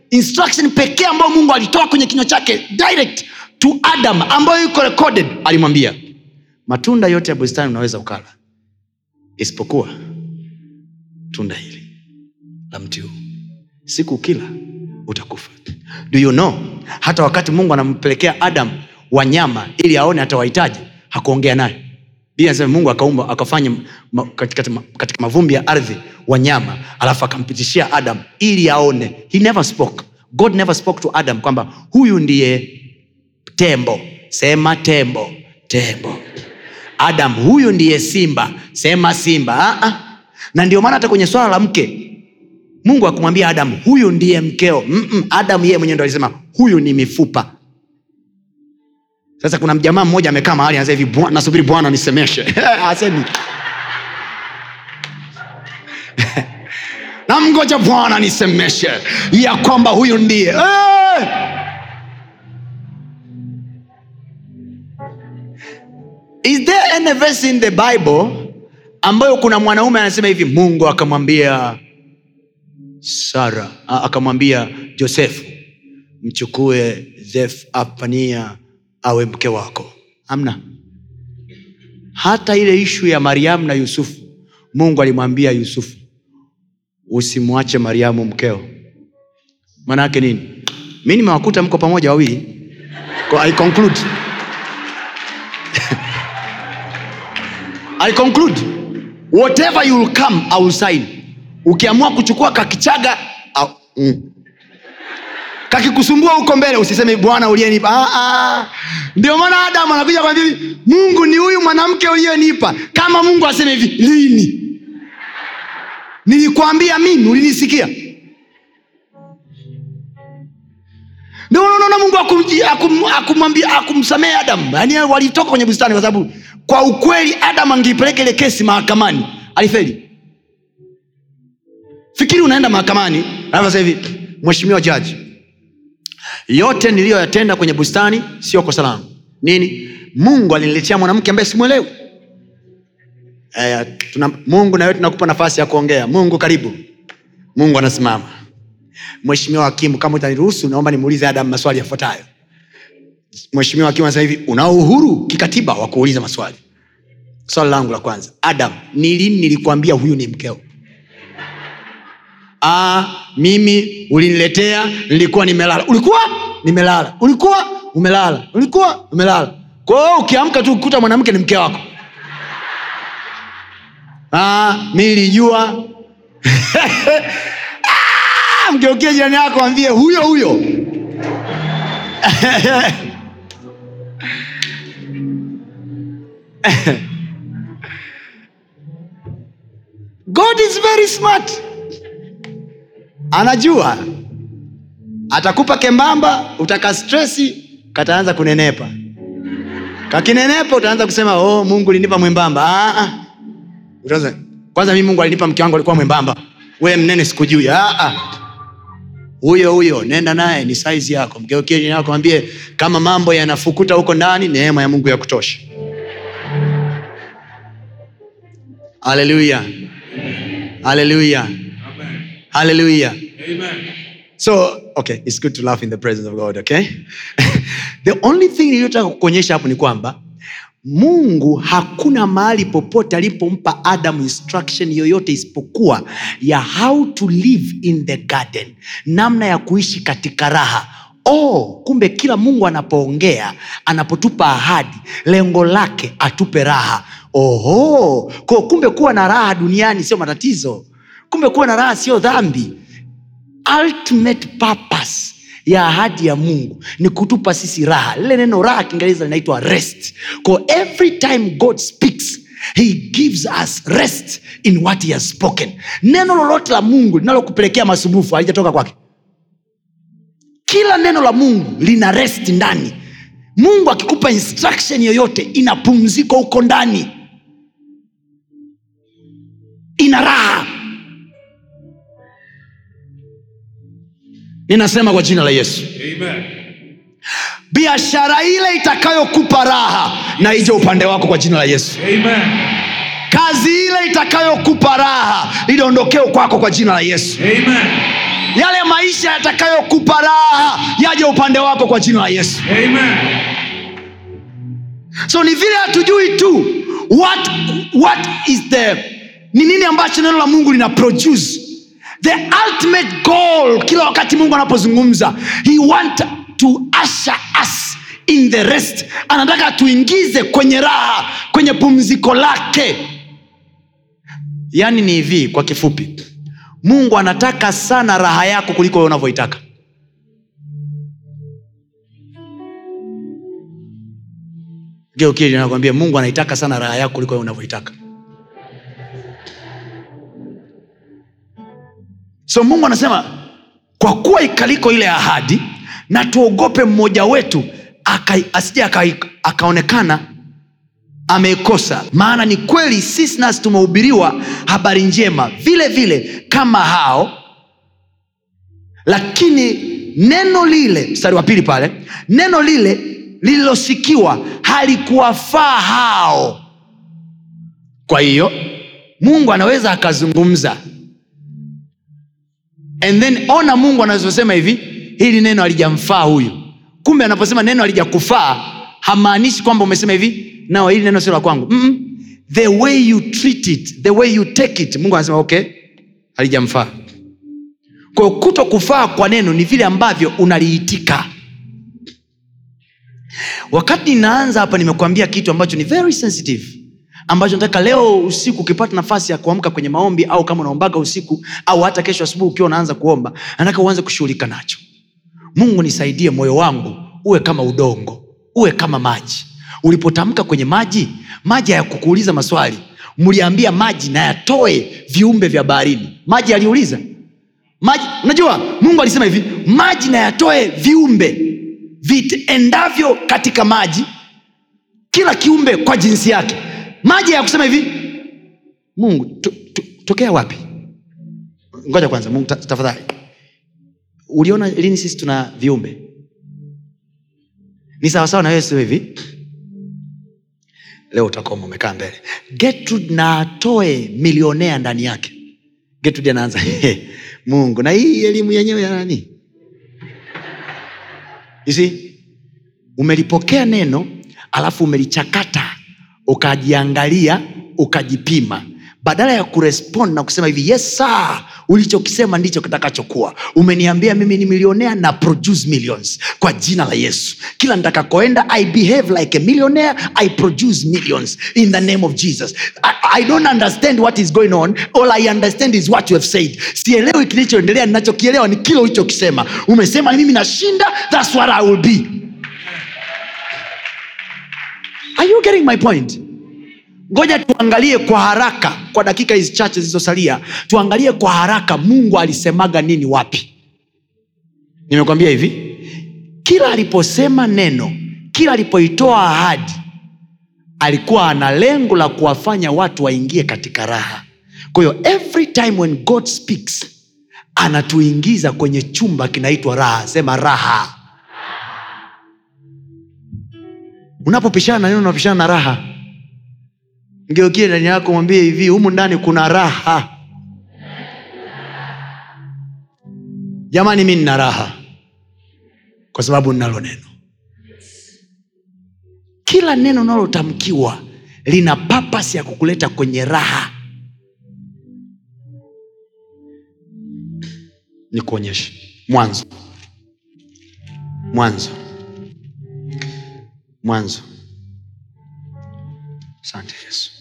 Instruction pekee ambayo mungu alitoa kwenye kinywa chake direct to adam ambayo iko recorded alimwambia matunda yote ya bustani unaweza ukala isipokuwa tunda hili la mti huu. Siku kila utakufa. Do you know hata wakati mungu anampelekea adam wanyama ili aone atawahitaji hakuongea naye. Biblia mungu akaumba akafanya ma, katika, katika mavumbi ya ardhi wanyama alafu akampitishia adam ili aone. He never spoke. God never spoke to adam kwamba huyu ndiye tembo. Sema tembo tembo. Adam huyu ndiye simba. Sema simba. Ah-ah. Na ndio maana hata kwenye swala la mke mungu akumwambia adam huyu ndiye mkeo. Mm-mm, adam yeye mwenyewe ndo alisema huyu ni mifupa. Sasa kuna mjamaa mmoja amekaa mahali anasema hivi "Bwana- nasubiri bwana nisemeshe asemi. Namngoja bwana nisemeshe ya kwamba huyu ndiye. Hey! is there any verse in the bible ambayo kuna mwanaume anasema hivi mungu akamwambia sara akamwambia josefu mchukue zefapania awe mke wako. Amna hata ile ishu ya mariamu na yusufu mungu alimwambia yusufu usimwache mariamu mkeo. Maanaake nini? Mi nimewakuta mko pamoja wawili. I conclude. I conclude whatever you will come I will sign. Ukiamua kuchukua kakichaga au, mm. kakikusumbua huko mbele usiseme bwana uliyenipa. Ah, ah. ndio maana adamu anakuja kwambia hivi mungu ni huyu mwanamke uliyenipa. Kama mungu aseme hivi lini? Nilikwambia mimi ulinisikia? Ndio unaona mungu akumsamehe akum- akum, akum, akum adamu. Yaani walitoka kwenye bustani kwa sababu kwa ukweli adam angeipeleka ile kesi mahakamani. Alifeli. Fikiri unaenda mahakamani alafu sasa hivi mheshimiwa jaji yote niliyoyatenda kwenye bustani sio kosa langu. Nini? Mungu aliniletea mwanamke ambaye simwelewi eh, tuna, mungu nawe tunakupa nafasi ya kuongea. Mungu karibu. Mungu anasimama. Mheshimiwa hakimu kama utaniruhusu naomba nimuulize adam maswali yafuatayo mheshimiwa akiwa anasema hivi unao uhuru kikatiba wa kuuliza maswali. Swali langu la kwanza adam ni lini nilikuambia huyu ni mkeo? Aa, mimi uliniletea nilikuwa nimelala. Ulikuwa? Nimelala. Ulikuwa? Umelala. Ulikuwa? Umelala. Kwao ukiamka tu ukuta mwanamke ni mke wako. Ah, mi nilijua. Ah, mgeukie jirani yako ambie huyo huyo god is very smart. Anajua atakupa kembamba utaka stresi kataanza kunenepa. Kakinenepa utaanza kusema oh, mungu linipa mwembamba. Ah, ah. Kwanza mimi mungu alinipa mke wangu alikuwa mwembamba. We mnene sikujui. Ah, huyo huyo nenda naye ni saizi yako. Mgeukie yako ambie kama mambo yanafukuta huko ndani neema ya mungu ya kutosha haleluya haleluya haleluya so okay it's good to laugh in the presence of god okay? The only thing niliyotaka kukuonyesha hapo ni kwamba mungu hakuna mahali popote alipompa adamu instruction yoyote isipokuwa ya how to live in the garden namna ya kuishi katika raha oh, kumbe kila mungu anapoongea anapotupa ahadi lengo lake atupe raha. Oho ko kumbe kuwa na raha duniani sio matatizo. Kumbe kuwa na raha sio dhambi. Ultimate purpose ya ahadi ya mungu ni kutupa sisi raha. Lile neno raha kiingereza linaitwa rest. Ko every time god speaks he gives us rest in what he has spoken. Neno lolote la mungu linalokupelekea masumbufu halijatoka kwake kila neno la mungu lina rest ndani mungu akikupa instruction yoyote ina pumziko huko ndani ina raha ninasema kwa jina la yesu Amen. biashara ile itakayokupa raha na ije upande wako kwa jina la yesu Amen. kazi ile itakayokupa raha idondokeo kwako kwa jina la yesu Amen. Yale maisha yatakayokupa raha yaje upande wako kwa jina la yesu. Amen. so ni vile hatujui tu what, what is the ni nini ambacho neno la mungu lina produce. The ultimate goal kila wakati mungu anapozungumza he want to usher us in the rest. Anataka tuingize kwenye raha kwenye pumziko lake. Yaani ni hivi kwa kifupi mungu anataka sana raha yako kuliko wewe unavyoitaka. Nakwambia mungu anaitaka sana raha yako kuliko wewe unavyoitaka. So mungu anasema kwa kuwa ikaliko ile ahadi na tuogope mmoja wetu asije akaonekana ameikosa maana ni kweli sisi nasi tumehubiriwa habari njema vile vile kama hao. Lakini neno lile mstari wa pili pale neno lile lililosikiwa halikuwafaa hao. Kwa hiyo mungu anaweza akazungumza. And then ona mungu anazosema hivi hili neno halijamfaa huyu. Kumbe anaposema neno halijakufaa hamaanishi kwamba umesema hivi nao hili neno sio la kwangu. Mm-mm. the way you treat it the way you take it mungu anasema okay halijamfaa. Kwao kuto kufaa kwa neno ni vile ambavyo unaliitika. Wakati ninaanza hapa nimekuambia kitu ambacho ni very sensitive ambacho nataka leo usiku ukipata nafasi ya kuamka kwenye maombi au kama unaombaga usiku au hata kesho asubuhi ukiwa unaanza kuomba nataka uanze kushughulika nacho. Mungu nisaidie moyo wangu uwe kama udongo uwe kama maji ulipotamka kwenye maji maji hayakukuuliza maswali. Mliambia maji na yatoe viumbe vya baharini. Maji aliuliza. Maji unajua mungu alisema hivi maji na yatoe viumbe vitendavyo katika maji kila kiumbe kwa jinsi yake. Maji ya kusema hivi mungu to, to, tokea wapi? Ngoja kwanza mungu ta- tafadhali. Uliona lini sisi tuna viumbe? Ni sawasawa na wewe sio hivi leo utakoma umekaa mbele. Gertrude na atoe milionea ndani yake. Gertrude anaanza mungu na hii elimu yenyewe ya nani? You umelipokea neno alafu umelichakata ukajiangalia ukajipima badala ya kurespond na kusema hivi yes sir ulichokisema ndicho kitakachokuwa. Umeniambia mimi ni milionea na produce millions kwa jina la yesu. Kila nitakakoenda i behave like a millionaire i produce millions in the name of jesus. I, i don't understand what is going on. All i understand is what you have said. Sielewi kilichoendelea ninachokielewa ni kile ulichokisema. Umesema mimi nashinda thats what i will be. Are you getting my point ngoja tuangalie kwa haraka kwa dakika hizi chache zilizosalia tuangalie kwa haraka mungu alisemaga nini wapi. Nimekwambia hivi kila aliposema neno kila alipoitoa ahadi alikuwa ana lengo la kuwafanya watu waingie katika raha. Kwa hiyo every time when god speaks anatuingiza kwenye chumba kinaitwa raha. Sema raha. Unapopishana na neno unapishana na raha ngeukie ndani yako mwambie hivi humu ndani kuna raha. Jamani mi nina raha kwa sababu ninalo neno. Kila neno unalotamkiwa lina papas ya kukuleta kwenye raha. Nikuonyeshe. Mwanzo. Mwanzo. Mwanzo asante yesu.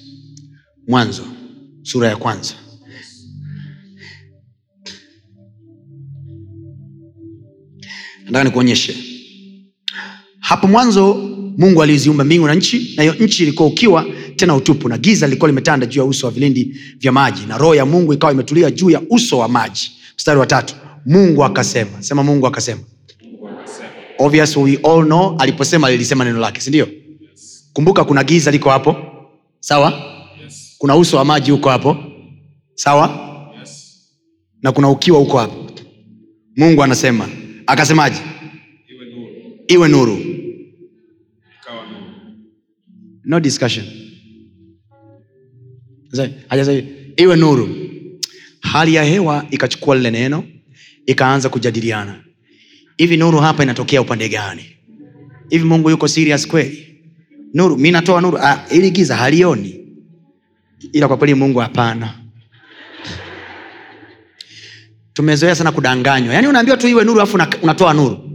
Mwanzo sura ya kwanza. Nataka nikuonyeshe. Hapo mwanzo mungu aliziumba mbingu na nchi nayo nchi ilikuwa ukiwa tena utupu na giza lilikuwa limetanda juu ya uso wa vilindi vya maji na roho ya mungu ikawa imetulia juu ya uso wa maji. Mstari wa tatu. Mungu akasema. Sema mungu akasema. Obvious we all know aliposema lilisema neno lake sindio kumbuka kuna giza liko hapo sawa? Yes, kuna uso wa maji huko hapo. Sawa? Yes, na kuna ukiwa huko hapo. Mungu anasema. Akasemaje? Iwe nuru, iwe nuru. Ikawa nuru. no discussion. Hajasema, iwe nuru. Hali ya hewa ikachukua lile neno ikaanza kujadiliana. Hivi nuru hapa inatokea upande gani? Hivi mungu yuko serious kweli nuru mi natoa nuru. Ah, ili giza halioni. Ila kwa kweli mungu hapana. Tumezoea sana kudanganywa. Yaani unaambiwa tu iwe nuru alafu unatoa nuru.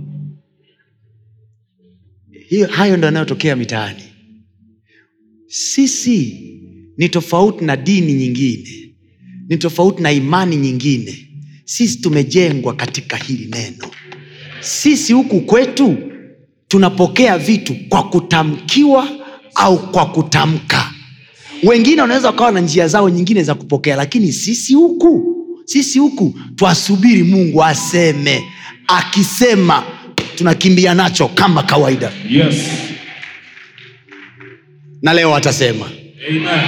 Hayo ndo yanayotokea mitaani. Sisi ni tofauti na dini nyingine. Ni tofauti na imani nyingine. Sisi tumejengwa katika hili neno. Sisi huku kwetu tunapokea vitu kwa kutamkiwa au kwa kutamka wengine wanaweza wakawa na njia zao nyingine za kupokea lakini sisi huku sisi huku twasubiri mungu aseme akisema tunakimbia nacho kama kawaida Yes. na leo atasema Amen.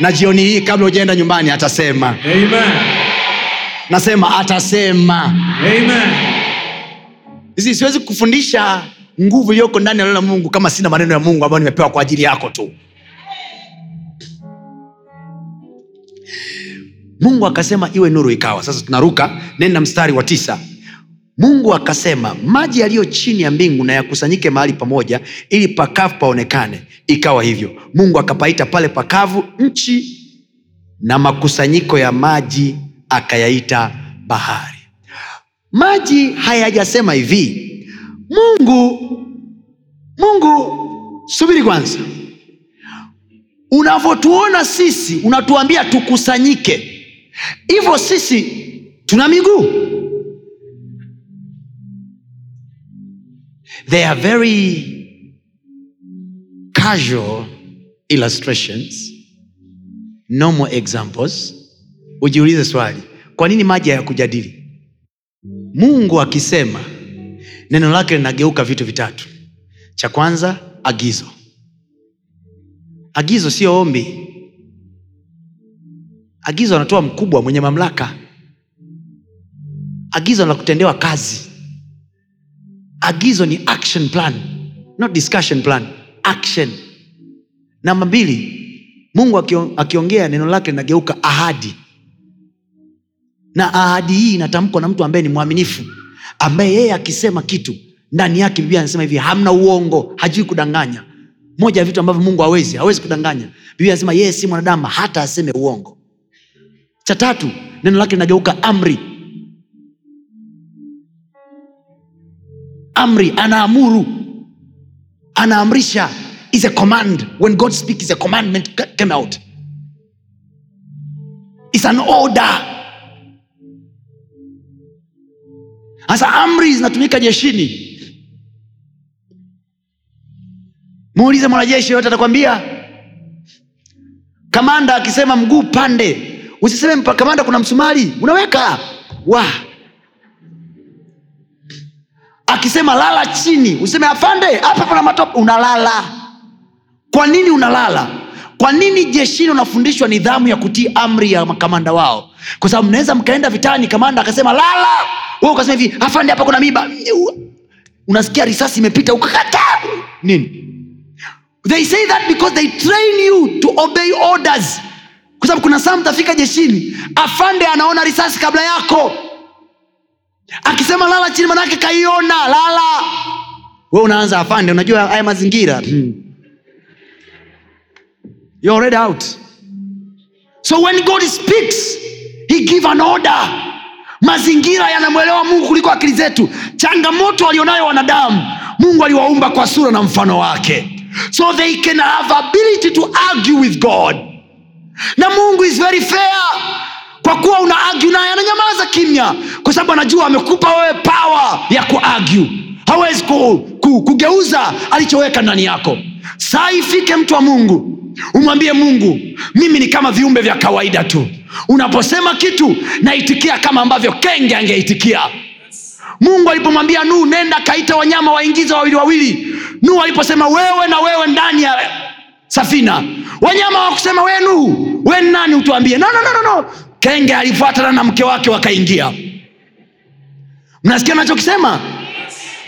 na jioni hii kabla ujaenda nyumbani atasema Amen. nasema atasema Amen. Siwezi kufundisha nguvu iliyoko ndani ya neno la mungu kama sina maneno ya mungu ambayo nimepewa kwa ajili yako tu. Mungu akasema iwe nuru ikawa. Sasa tunaruka nenda mstari wa tisa. Mungu akasema maji yaliyo chini ya mbingu na yakusanyike mahali pamoja ili pakavu paonekane. Ikawa hivyo. Mungu akapaita pale pakavu nchi na makusanyiko ya maji akayaita bahari. Maji hayajasema hivi mungu mungu subiri kwanza. Unavyotuona sisi unatuambia tukusanyike. Hivyo sisi tuna miguu. They are very casual illustrations. Normal examples. Ujiulize swali kwa nini maji hayakujadili? Mungu akisema neno lake linageuka vitu vitatu. Cha kwanza agizo. Agizo sio ombi. Agizo anatoa mkubwa mwenye mamlaka. Agizo la kutendewa kazi. Agizo ni action plan not discussion plan action. Namba mbili mungu akiongea neno lake linageuka ahadi. Na ahadi hii inatamkwa na mtu ambaye ni mwaminifu ambaye yeye akisema kitu ndani yake biblia anasema hivi hamna uongo hajui kudanganya. Moja ya vitu ambavyo mungu hawezi hawezi kudanganya. Biblia anasema yeye si mwanadamu hata aseme uongo. Cha tatu neno lake linageuka amri. Amri anaamuru anaamrisha is a command. When god speaks is a commandment came out. Is an order sasa amri zinatumika jeshini. Muulize mwanajeshi yoyote atakwambia kamanda akisema mguu pande usiseme kamanda kuna msumari unaweka. Wa akisema lala chini useme afande hapa kuna matope unalala. Kwa nini unalala kwa nini jeshini unafundishwa nidhamu ya kutii amri ya makamanda wao? Kwa sababu mnaweza mkaenda vitani kamanda akasema lala. Wewe ukasema hivi afande hapa kuna miba unasikia risasi imepita nini? They say that because they train you to obey orders. Kwa sababu kuna saa mtafika jeshini afande anaona risasi kabla yako. Akisema lala chini manake kaiona. Lala. We unaanza afande unajua haya mazingira. Hmm. You're already out. So when god speaks he give an order. Mazingira yanamwelewa mungu kuliko akili zetu. Changamoto walionayo wanadamu mungu aliwaumba kwa sura na mfano wake. So they can have ability to argue with god. Na mungu is very fair. Kwa kuwa una argue naye ananyamaza kimya. Kwa sababu anajua amekupa wewe power ya kuargue hawezi ku, ku, kugeuza alichoweka ndani yako. Saa ifike mtu wa mungu umwambie mungu mimi ni kama viumbe vya kawaida tu. Unaposema kitu naitikia kama ambavyo kenge angeitikia. Mungu alipomwambia nuhu nenda kaita wanyama waingize wawili wawili. Nuhu aliposema wewe na wewe ndani ya safina. Wanyama wakusema we nuhu we ni nani utuambie? No, no, no, no, no. kenge alifuatana na mke wake wakaingia. Mnasikia nachokisema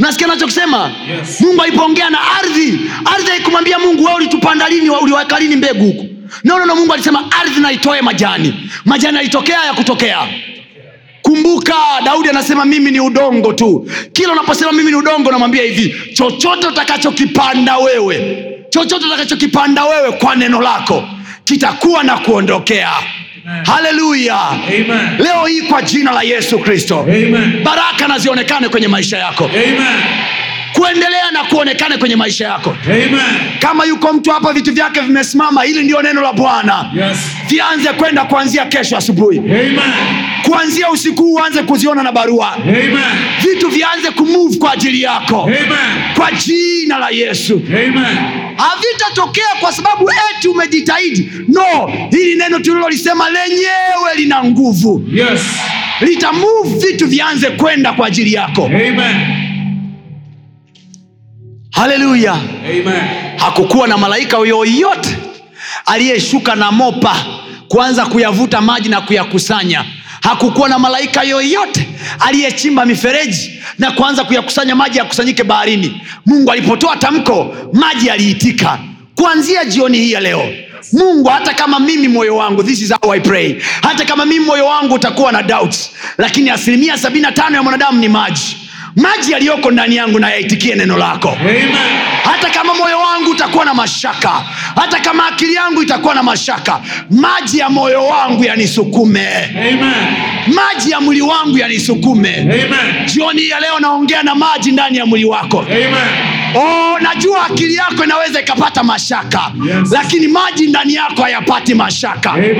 mnasikia nachokisema Yes. mungu alipoongea na ardhi. Ardhi haikumwambia mungu wee ulitupanda lini? Uliweka lini mbegu huku? Nonono no, no, mungu alisema ardhi naitoe majani. Majani yalitokea ya kutokea kumbuka daudi anasema mimi ni udongo tu. Kila unaposema mimi ni udongo namwambia hivi chochote utakachokipanda wewe chochote utakachokipanda wewe kwa neno lako kitakuwa na kuondokea haleluya leo hii kwa jina la yesu kristo. Baraka na zionekane kwenye maisha yako. Amen. Kuendelea na kuonekane kwenye maisha yako Amen. kama yuko mtu hapa vitu vyake vimesimama hili ndio neno la bwana Yes. vianze kwenda kuanzia kesho asubuhi kuanzia usiku huu uanze kuziona na barua Amen. vitu vianze kumove kwa ajili yako Amen. kwa jina la yesu havitatokea kwa sababu eti umejitahidi no hili neno tulilolisema lenyewe lina nguvu Yes. litamove vitu vianze kwenda kwa ajili yako Amen. Haleluya hakukuwa na malaika yoyote aliyeshuka na mopa kuanza kuyavuta maji na kuyakusanya. Hakukuwa na malaika yoyote aliyechimba mifereji na kuanza kuyakusanya maji yakusanyike baharini. Mungu alipotoa tamko maji yaliitika. Kuanzia jioni hii ya leo mungu hata kama mimi moyo wangu this is how I pray hata kama mimi moyo wangu utakuwa na doubts lakini asilimia 75 ya mwanadamu ni maji maji yaliyoko ndani yangu na yaitikie neno lako Amen. hata kama moyo wangu utakuwa na mashaka hata kama akili yangu itakuwa na mashaka maji ya moyo wangu yanisukume Amen. maji ya mwili wangu yanisukume Amen. jioni ya leo naongea na maji ndani ya mwili wako Amen. oh, najua akili yako inaweza ikapata mashaka Yes. lakini maji ndani yako hayapati mashaka Amen.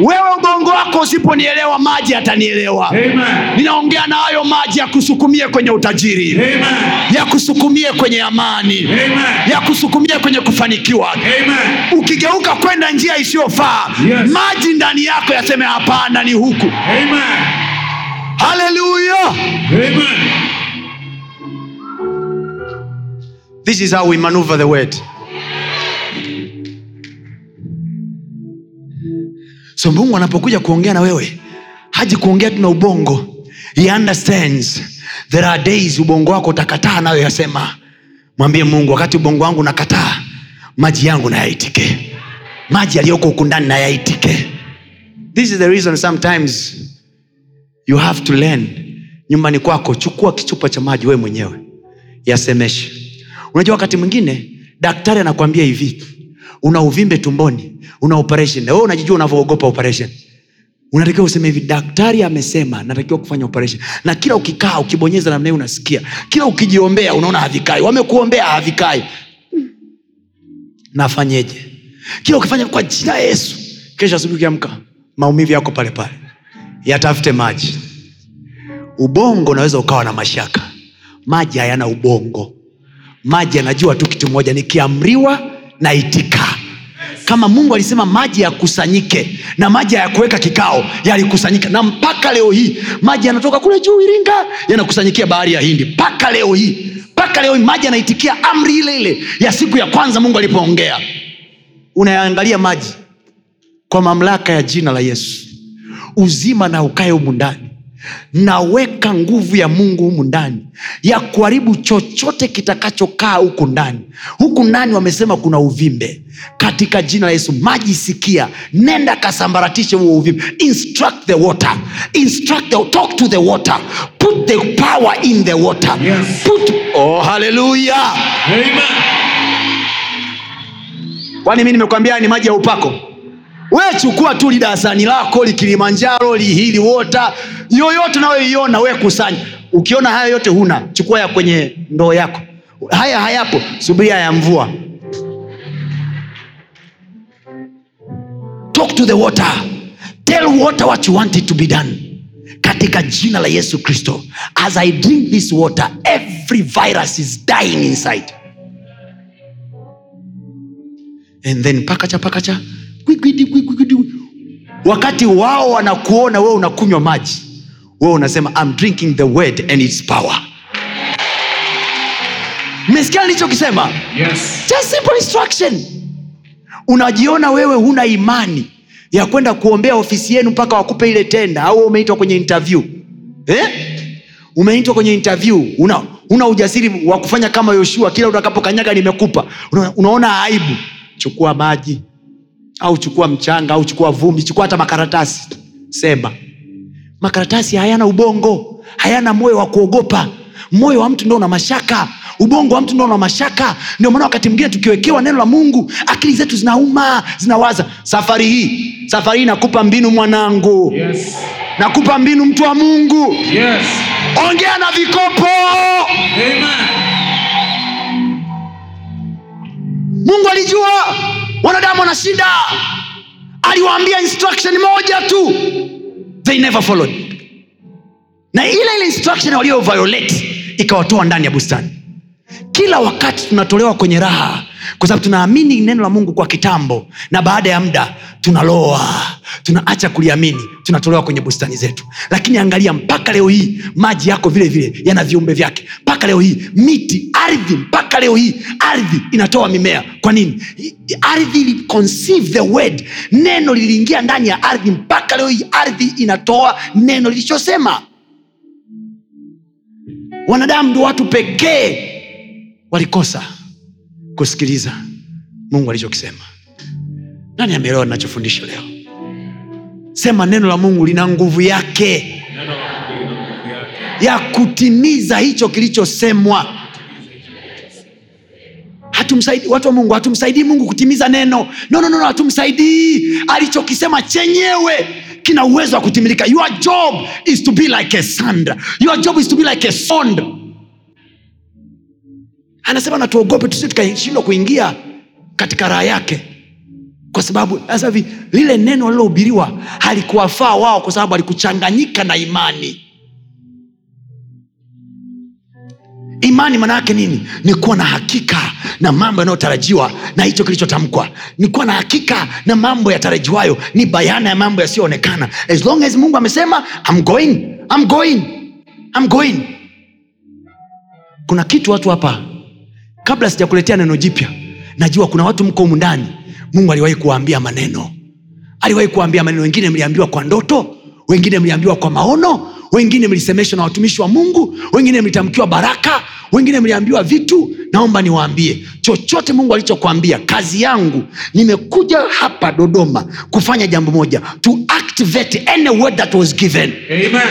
Wewe ubongo wako usiponielewa maji yatanielewa Amen. ninaongea na hayo maji yakusukumie kwenye utajiri Amen. yakusukumie kwenye amani Amen. yakusukumie kwenye kufanikiwa Amen. ukigeuka kwenda njia isiyofaa Yes. maji ndani yako yaseme hapana ni huku Amen. haleluya this is how we maneuver the word so mungu anapokuja kuongea na wewe haji kuongea tu na ubongo. He understands. There are days ubongo wako utakataa nayo yasema. Mwambie mungu wakati ubongo wangu unakataa maji yangu nayaitike. Maji yaliyoko huku ndani nayaitike. This is the reason sometimes you have to learn. Nyumbani kwako chukua kichupa cha maji wewe mwenyewe. Yasemeshe. Unajua wakati mwingine daktari anakuambia hivi una uvimbe tumboni una operation. Wewe unajijua unavyoogopa unatakiwa useme hivi daktari amesema natakiwa kufanya operation. Na kila ukikaa ukibonyeza namna hii unasikia. Kila ukijiombea unaona havikai. Wamekuombea havikai. Nafanyeje? Kila ukifanya kwa jina yesu. Kesho asubuhi ukiamka maumivu yako pale pale. Yatafute maji. Ubongo unaweza ukawa na mashaka. Maji hayana ubongo. Maji yanajua tu kitu moja nikiamriwa na itika kama mungu alisema maji yakusanyike na maji hayakuweka kikao yalikusanyika. Na mpaka leo hii maji yanatoka kule juu iringa yanakusanyikia bahari ya hindi. Mpaka leo hii mpaka leo hii maji yanaitikia amri ile ile ya siku ya kwanza mungu alipoongea. Unayaangalia maji kwa mamlaka ya jina la yesu. Uzima na ukae humu ndani naweka nguvu ya mungu humu ndani ya kuharibu chochote kitakachokaa huku ndani. Huku ndani wamesema kuna uvimbe. Katika jina la yesu maji sikia. Nenda kasambaratishe huo uvimbe. Instruct the water. Instruct the, talk to the water. Put the power in the water. Yes. put oh haleluya kwani mi nimekwambia ni maji ya upako we chukua tu lidasani lako likilimanjaro lihili wota yoyote unayoiona we kusanya. Ukiona haya yote huna chukua ya kwenye ndoo yako. Haya hayapo subiria ya mvua. Talk to the water. Tell water what you want it to be done. Katika jina la yesu kristo. As i drink this water every virus is dying inside. And then pakacha pakacha. Wakati wao wanakuona wewe unakunywa maji wewe unasema I'm drinking the word and its power. Mesikia nilichokisema? Yes. just simple instruction. Unajiona wewe huna imani ya kwenda kuombea ofisi yenu mpaka wakupe ile tenda au umeitwa kwenye interview? Eh? umeitwa kwenye interview una, una ujasiri wa kufanya kama yoshua kila utakapokanyaga nimekupa. Una, unaona aibu? Chukua maji au chukua mchanga au chukua vumbi chukua hata makaratasi. Sema makaratasi hayana ubongo hayana moyo wa kuogopa. Moyo wa mtu ndo una mashaka ubongo wa mtu ndo una mashaka. Ndio maana wakati mwingine tukiwekewa neno la mungu akili zetu zinauma zinawaza safari hii safari hii nakupa mbinu mwanangu. Yes. nakupa mbinu mtu wa mungu. Yes. ongea na vikopo. Amen. mungu alijua wanadamu wanashinda aliwaambia instruction moja tu. They never followed. Na ile ile instruction walioviolate ikawatoa ndani ya bustani. Kila wakati tunatolewa kwenye raha kwa sababu tunaamini neno la mungu kwa kitambo na baada ya muda tunaloa. Tunaacha kuliamini tunatolewa kwenye bustani zetu. Lakini angalia mpaka leo hii maji yako vile vile yana viumbe vyake. Mpaka leo hii miti ardhi mpaka leo hii ardhi inatoa mimea. Kwa nini? Ardhi ili the word. Neno liliingia ndani ya ardhi mpaka leo hii ardhi inatoa neno lilichosema. Wanadamu ndio watu pekee walikosa kusikiliza mungu alichokisema. Nani ameelewa ninachofundisha leo? Sema neno la mungu lina nguvu yake. Ya kutimiza hicho kilichosemwa. Watu wa mungu hatumsaidii mungu kutimiza neno. Nonono no, no, hatumsaidii. Alichokisema chenyewe kina uwezo wa kutimilika. Your job is to be like a sand your job is to be like a sond anasema na tuogope tusi tukashindwa kuingia katika raha yake. Kwa sababu sasa lile neno alilohubiriwa halikuwafaa wao kwa sababu alikuchanganyika na imani. Imani maana yake nini? Ni kuwa na hakika na mambo yanayotarajiwa na hicho kilichotamkwa. Ni kuwa na hakika na mambo yatarajiwayo. Ni bayana ya mambo yasiyoonekana. As long as mungu amesema I'm going, I'm going, I'm going. kuna kitu watu hapa kabla sijakuletea neno jipya najua kuna watu mko humu ndani. Mungu aliwahi kuwaambia maneno. Aliwahi kuwaambia maneno. Wengine mliambiwa kwa ndoto wengine mliambiwa kwa maono wengine mlisemeshwa na watumishi wa mungu wengine mlitamkiwa baraka wengine mliambiwa vitu. Naomba niwaambie chochote mungu alichokwambia kazi yangu nimekuja hapa dodoma kufanya jambo moja to activate any word that was given. Amen.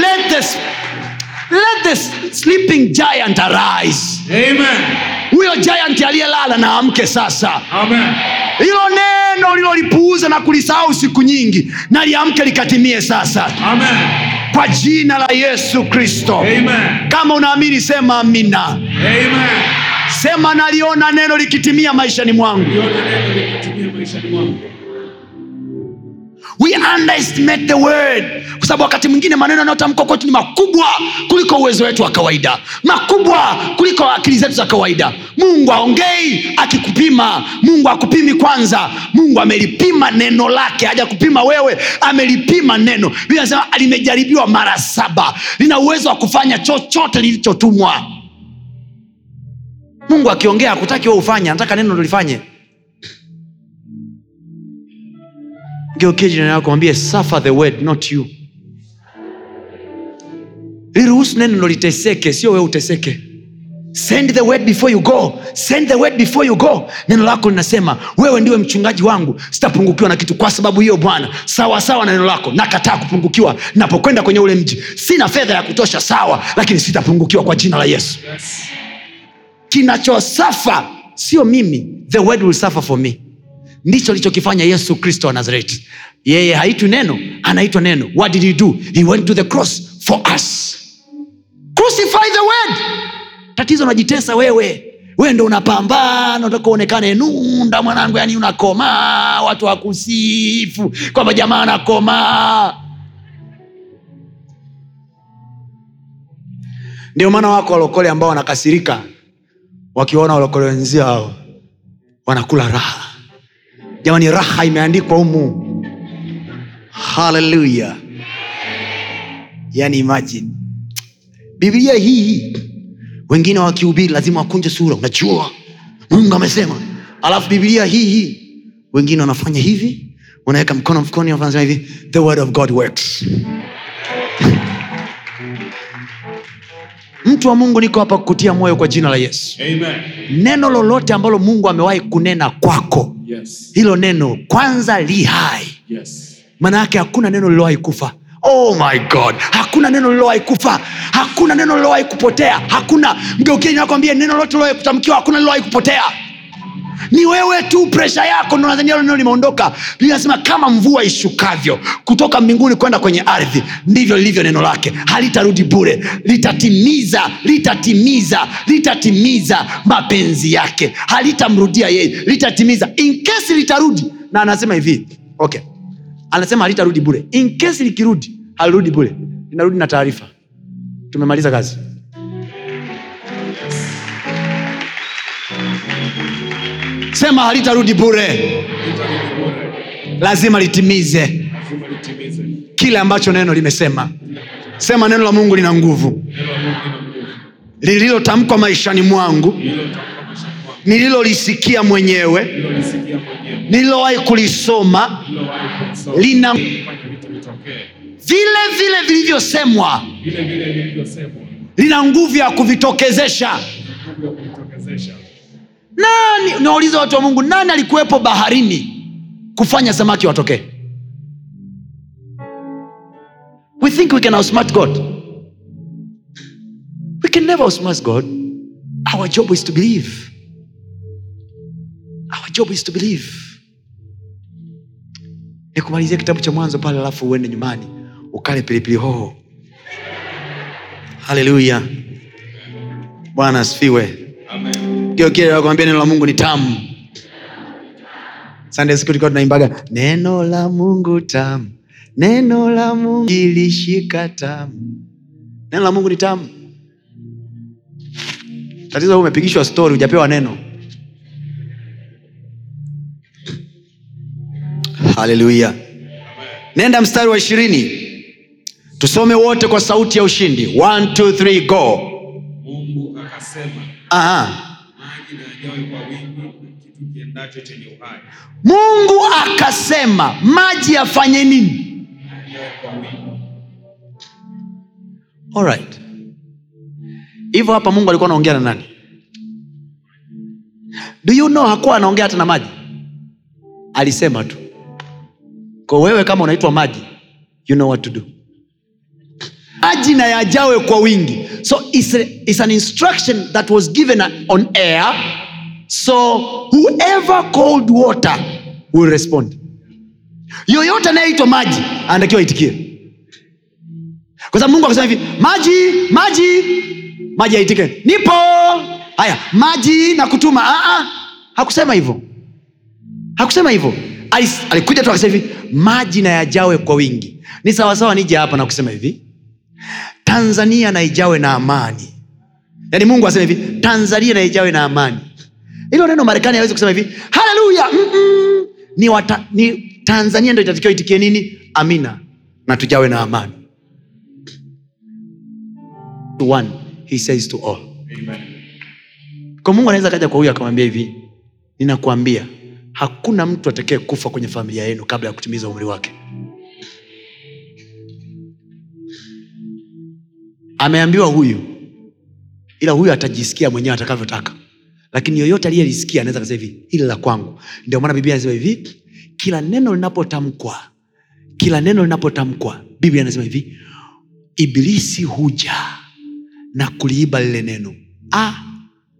let the, let the sleeping giant arise Amen. huyo giant aliyelala na amke sasa Amen. hilo neno lilolipuuza na kulisahau siku nyingi na liamke likatimie sasa Amen. kwa jina la yesu kristo kama unaamini sema amina Amen. sema naliona neno likitimia maishani mwangu Liona neno likitimia maishani mwangu. We underestimate the word. Kwa sababu wakati mwingine maneno yanayotamkwa kwetu ni makubwa kuliko uwezo wetu wa kawaida. Makubwa kuliko akili zetu za kawaida. Mungu aongei akikupima. Mungu akupimi kwanza. Mungu amelipima neno lake. Haja kupima wewe amelipima neno. Biblia inasema limejaribiwa mara saba. Lina uwezo wa kufanya chochote lilichotumwa. Mungu akiongea akutaki we ufanye anataka neno lolifanye geukie jirani yako mwambie suffer the word not you. Liruhusu neno liteseke sio wewe uteseke. Send the word before you go. Send the word before you go. Neno lako linasema wewe ndiwe mchungaji wangu sitapungukiwa na kitu kwa sababu hiyo bwana. Sawa sawa na neno lako. Nakataa kupungukiwa napokwenda kwenye ule mji. Sina fedha ya kutosha sawa lakini sitapungukiwa kwa jina la yesu. Kinachosafa sio mimi. The word will suffer for me ndicho alichokifanya yesu kristo wa nazareti. Yeye haitwi neno anaitwa neno. What did he do? He went to the cross for us. Crucify the word. Tatizo unajitesa wewe. Wewe ndo unapambana unataka uonekane nunda mwanangu yani unakomaa watu wakusifu kwamba jamaa anakomaa ndio maana wako walokole ambao wanakasirika wakiwaona walokole wenzia hao wanakula raha jamani raha imeandikwa humu. Haleluya yani imagine. Biblia hii hii. Wengine wakihubiri lazima wakunje sura. Unajua mungu amesema. Alafu biblia hii hii. Wengine wanafanya hivi. Wanaweka mkono mfukoni wanasema hivi. The word of god works. Mtu wa mungu niko hapa kukutia moyo kwa jina la yesu. Amen. neno lolote ambalo mungu amewahi kunena kwako Yes. hilo neno kwanza li hai. Yes. maana yake hakuna neno lilowahi kufa. Oh my god. Hakuna neno lilowahi kufa. Hakuna neno lilowahi kupotea. Hakuna. Mgeukeni nakwambia neno lote lilowahi kutamkiwa hakuna lilowahi kupotea ni wewe tu presha yako ndo nadhania hilo neno limeondoka. Linasema kama mvua ishukavyo kutoka mbinguni kwenda kwenye ardhi ndivyo lilivyo neno lake. Halitarudi bure. Litatimiza litatimiza litatimiza mapenzi yake. Halitamrudia yeye. Litatimiza. Inkesi litarudi na anasema hivi. Okay. Anasema halitarudi bure. Inkesi likirudi halirudi bure. Linarudi na taarifa. Tumemaliza kazi sema halitarudi bure. Lazima litimize. Kile ambacho neno limesema. Sema neno la mungu lina nguvu. Lililotamkwa maishani mwangu. Nililolisikia mwenyewe. Nililowahi kulisoma. Lina vile vile vilivyosemwa. Lina nguvu ya kuvitokezesha Nguvu ya kuvitokezesha. Nani? Nauliza watu wa mungu nani alikuwepo baharini kufanya samaki watokee? We think we can outsmart god? We can never outsmart god. Our job is to believe. Our job is to believe. Nikumalizia kitabu cha mwanzo pale alafu uende nyumbani ukale pilipili hoho. Haleluya bwana asifiwe. Ndio kile nakwambia neno la mungu ni tamu. Sunday tulikuwa tunaimbaga neno la mungu tamu neno la mungu ilishika tamu. Neno la mungu ni tamu. Tatizo umepigishwa stori hujapewa neno. Haleluya nenda mstari wa ishirini. Tusome wote kwa sauti ya ushindi. One, two, three, go. Mungu akasema Aha. Maji kwa wingi kitu kiendacho chenye uhai. Mungu akasema maji yafanye nini? Alright. hivyo hapa mungu alikuwa anaongea na nani? Do you know hakuwa anaongea hata na maji? Alisema tu. Kwa wewe kama unaitwa maji you know what to do. Maji na yajawe kwa wingi. So it's, a, it's an instruction that was given on air so whoever called water will respond. Yoyote anayeitwa maji anatakiwa aitikie. Kwa sababu mungu akasema hivi maji maji maji aitike nipo. Haya maji na kutuma. Ah, ah. hakusema hivyo. Hakusema hivyo. Alikuja tu akasema hivi maji na yajawe kwa wingi. Ni sawasawa nije hapa na kusema hivi. Tanzania na ijawe na amani. Yaani mungu asema hivi tanzania na ijawe na amani hilo neno marekani awezi kusema hivi. Haleluya! Ni, wata, ni tanzania ndo itatakiwa itikie nini? Amina. Na tujawe na amani. To one he says to all. Amen. kwa mungu anaweza kaja kwa huyu akamwambia hivi ninakuambia hakuna mtu atakee kufa kwenye familia yenu kabla ya kutimiza umri wake. Ameambiwa huyu ila huyu atajisikia mwenyewe atakavyotaka lakini yoyote aliyelisikia anaweza kasema hivi hili la kwangu. Ndio maana biblia anasema hivi kila neno linapotamkwa kila neno linapotamkwa biblia anasema hivi ibilisi huja na kuliiba lile neno. Ah,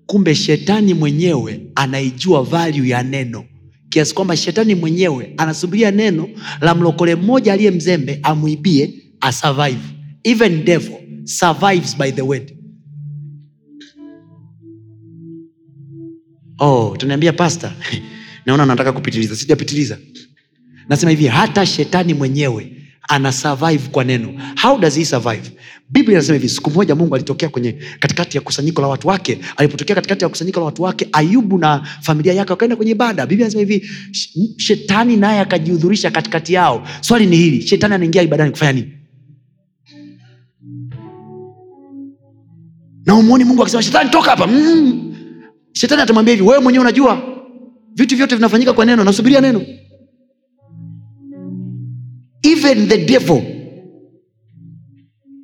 kumbe shetani mwenyewe anaijua value ya neno. Kiasi kwamba shetani mwenyewe anasubiria neno la mlokole mmoja aliye mzembe amwibie asurvive even devil survives by the word oh tuniambia pasta naona nataka kupitiliza. Sijapitiliza. Nasema hivi hata shetani mwenyewe ana survive kwa neno. How does he survive? Biblia inasema hivi siku moja mungu alitokea kwenye katikati ya kusanyiko la watu wake. Alipotokea katikati ya kusanyiko la watu wake ayubu na familia yake wakaenda kwenye ibada. Biblia inasema hivi shetani naye akajihudhurisha katikati yao. Swali ni hili shetani anaingia ibadani kufanya nini? Na umwoni mungu akisema shetani toka hapa. Mm. Shetani atamwambia hivi wewe mwenyewe unajua vitu vyote vinafanyika kwa neno nasubiria neno. Even the devil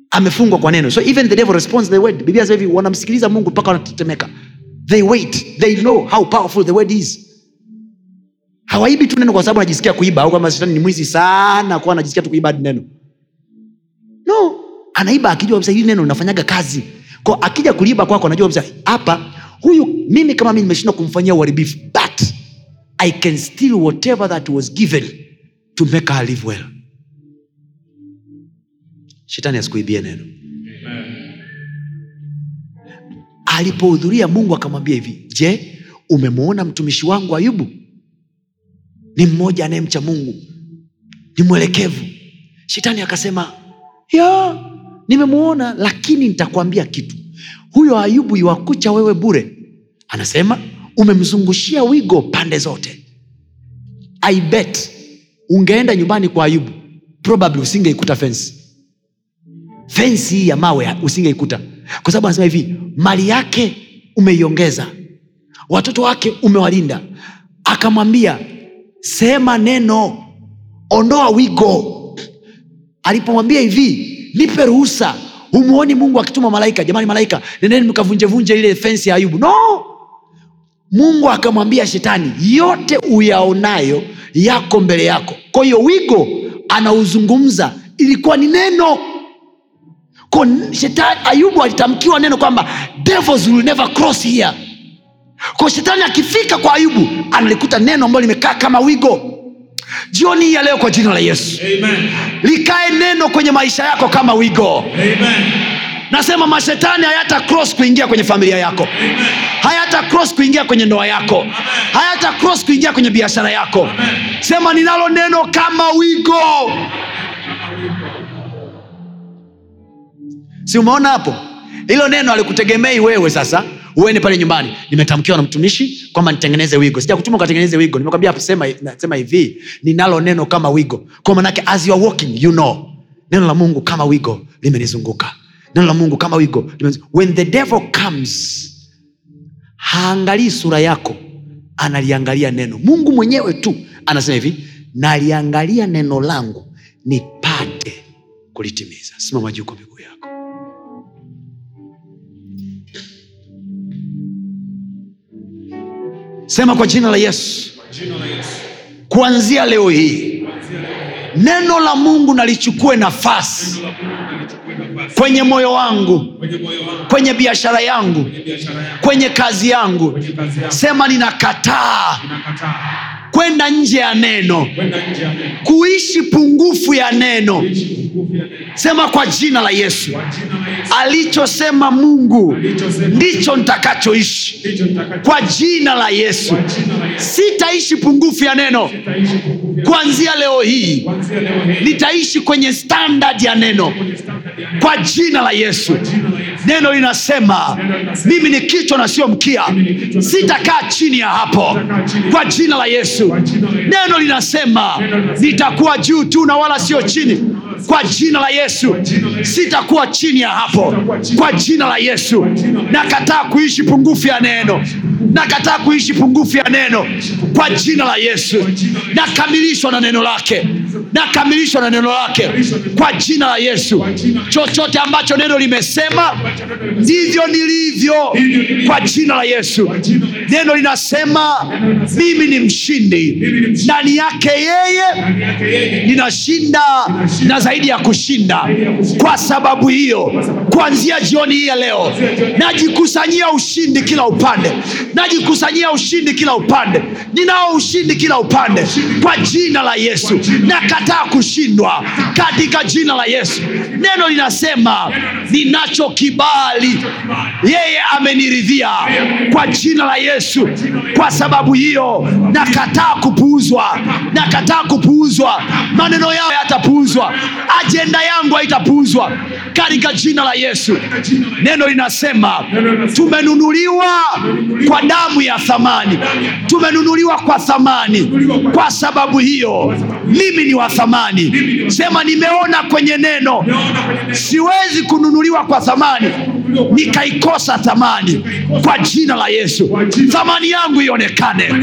amefungwa kwa neno. So even the devil responds the word. Biblia hivi wanamsikiliza mungu mpaka wanatetemeka. They wait. They know how powerful the word is. Hawaibi tu neno kwa sababu anajisikia kuiba au kama shetani ni mwizi sana kuwa anajisikia tu kuiba hadi neno. No anaiba akijua kabisa hili neno linafanyaga kazi. Ko akija kuliiba kwako anajua kabisa hapa huyu mimi kama mi nimeshindwa kumfanyia uharibifu but i can steal whatever that was given to make her live well. Shetani asikuibie neno. Alipohudhuria mungu akamwambia hivi je umemwona mtumishi wangu ayubu? Ni mmoja anayemcha mungu ni mwelekevu. Shetani akasema ya nimemwona lakini nitakwambia kitu huyo ayubu iwakucha wewe bure. Anasema umemzungushia wigo pande zote. I bet ungeenda nyumbani kwa ayubu probably usingeikuta fensi fensi hii ya mawe usingeikuta. Kwa sababu anasema hivi mali yake umeiongeza watoto wake umewalinda. Akamwambia sema neno ondoa wigo. Alipomwambia hivi nipe ruhusa humuoni mungu akituma malaika? Jamani malaika nendeni mkavunjevunje ile fensi ya ayubu. No! Mungu akamwambia shetani yote uyaonayo yako mbele yako. Kwa hiyo wigo anauzungumza ilikuwa ni neno. Kwa shetani ayubu alitamkiwa neno kwamba devils will never cross here. Kwa shetani akifika kwa ayubu analikuta neno ambalo limekaa kama wigo jioni hii ya leo kwa jina la yesu. Amen. likae neno kwenye maisha yako kama wigo. Amen. nasema mashetani hayata cross kuingia kwenye familia yako. Hayata cross kuingia kwenye ndoa yako. Hayata cross kuingia kwenye biashara yako. Sema ninalo neno kama wigo. Si umeona hapo? Hilo neno alikutegemei wewe sasa uende pale nyumbani. Nimetamkiwa na mtumishi kwamba nitengeneze wigo. Sijakutuma ukatengeneze wigo. Nimekwambia sema, hivi. Ninalo neno kama wigo. Kwa manake as you are walking you know. Neno la mungu kama wigo limenizunguka. Neno la mungu kama wigo when the devil comes haangalii sura yako analiangalia neno. Mungu mwenyewe tu anasema hivi naliangalia neno langu nipate kulitimiza. Simama juu kwa miguu yako sema kwa jina la yesu. Kuanzia leo hii neno la mungu nalichukue nafasi kwenye moyo wangu kwenye biashara yangu kwenye kazi yangu. Sema Ninakataa kwenda nje ya neno. Kuishi pungufu ya neno. Sema kwa jina la yesu. Alichosema mungu ndicho nitakachoishi. Kwa jina la yesu. Sitaishi pungufu ya neno. Kuanzia leo hii nitaishi kwenye standard ya neno. Kwa Jina la Yesu. Neno linasema mimi ni kichwa na sio mkia. sitakaa chini ya hapo. Kwa jina la yesu. Neno linasema nitakuwa juu tu na wala sio chini. kwa jina la yesu. Sitakuwa chini ya hapo. Kwa jina la yesu. Nakataa kuishi pungufu ya neno. Nakataa kuishi pungufu ya neno. Kwa jina la yesu. Jina la Yesu. nakamilishwa na neno lake nakamilishwa na neno lake kwa jina la yesu. Chochote ambacho neno limesema ndivyo nilivyo kwa jina la yesu. Neno linasema mimi ni mshindi. Ndani yake yeye ninashinda na zaidi ya kushinda. Kwa sababu hiyo kuanzia jioni hii ya leo najikusanyia ushindi kila upande. Najikusanyia ushindi kila upande. Ninao ushindi kila upande. Kwa jina la yesu nakataa kushindwa katika jina la yesu. Neno linasema ninacho kibali yeye ameniridhia kwa jina la yesu. Kwa sababu hiyo nakataa kupuuzwa nakataa kupuuzwa. Maneno yao yatapuuzwa ajenda yangu haitapuuzwa. Katika jina la yesu. Neno linasema tumenunuliwa kwa damu ya thamani. Tumenunuliwa kwa thamani. Kwa sababu hiyo mimi ni wa thamani. Sema nimeona kwenye neno. Siwezi kununuliwa kwa thamani. Nikaikosa thamani kwa jina la yesu. Thamani yangu ionekane.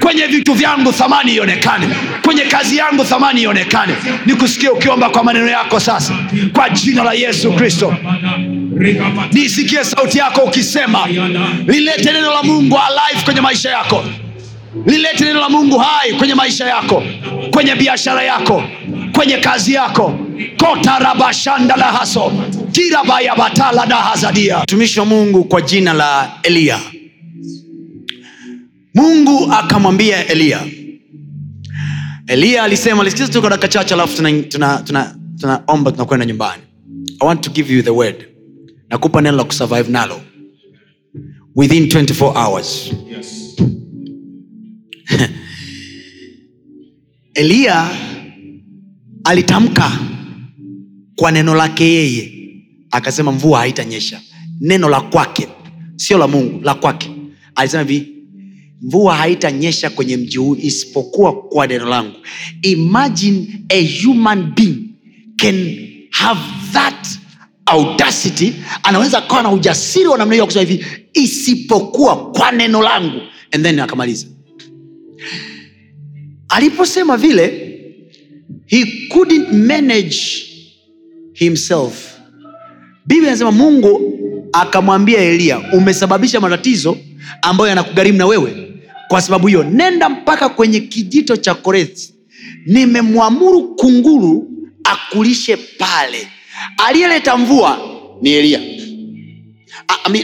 Kwenye vitu vyangu thamani ionekane. Kwenye kazi yangu thamani ionekane. Nikusikie ukiomba kwa maneno yako sasa. Kwa jina la yesu kristo. Nisikie sauti yako ukisema lilete neno la mungu alive kwenye maisha yako. Lilete neno la mungu hai kwenye maisha yako. Kwenye biashara yako. Kwenye kazi yako. Kotarabashanda la haso kirabayabatala na hazadia. Mtumishi wa mungu kwa jina la eliya mungu akamwambia eliya eliya alisema lisikiza tu kwa dakika chache alafu tunaomba tuna, tuna, tuna, tuna tunakwenda nyumbani. I want to give you the word. Nakupa neno la kusurvive nalo. Within 24 hours. Yes. eliya alitamka kwa neno lake yeye akasema mvua haitanyesha. Neno la kwake sio la mungu la kwake. Alisema hivi mvua haitanyesha kwenye mji huu isipokuwa kwa neno langu. Imagine a human being can have that audacity. Anaweza akawa na ujasiri wa namna hiyo kusema hivi isipokuwa kwa neno langu. And then akamaliza. Aliposema vile he couldn't manage himself biblia inasema mungu akamwambia eliya umesababisha matatizo ambayo yanakugharimu na wewe. Kwa sababu hiyo nenda mpaka kwenye kijito cha korethi nimemwamuru kunguru akulishe pale. Aliyeleta mvua ni eliya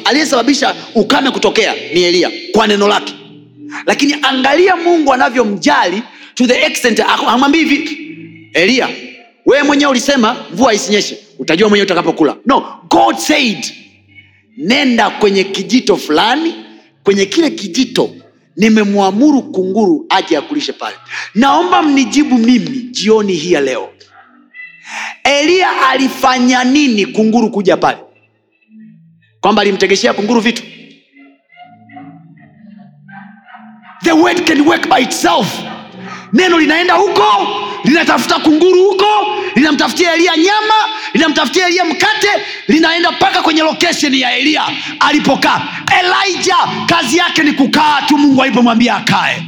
aliyesababisha ukame kutokea ni eliya kwa neno lake. Lakini angalia mungu anavyomjali to the extent amwambii hivi. Eliya wewe mwenyewe ulisema mvua isinyeshe utajua mwenyewe utakapokula. No god said nenda kwenye kijito fulani kwenye kile kijito nimemwamuru kunguru aje akulishe pale. Naomba mnijibu mimi jioni hii ya leo. Eliya alifanya nini kunguru kuja pale? Kwamba alimtegeshea kunguru vitu? The word can work by itself neno linaenda huko linatafuta kunguru huko linamtafutia eliya nyama linamtafutia eliya mkate linaenda mpaka kwenye lokesheni ya eliya alipokaa elija kazi yake ni kukaa tu mungu alipomwambia akae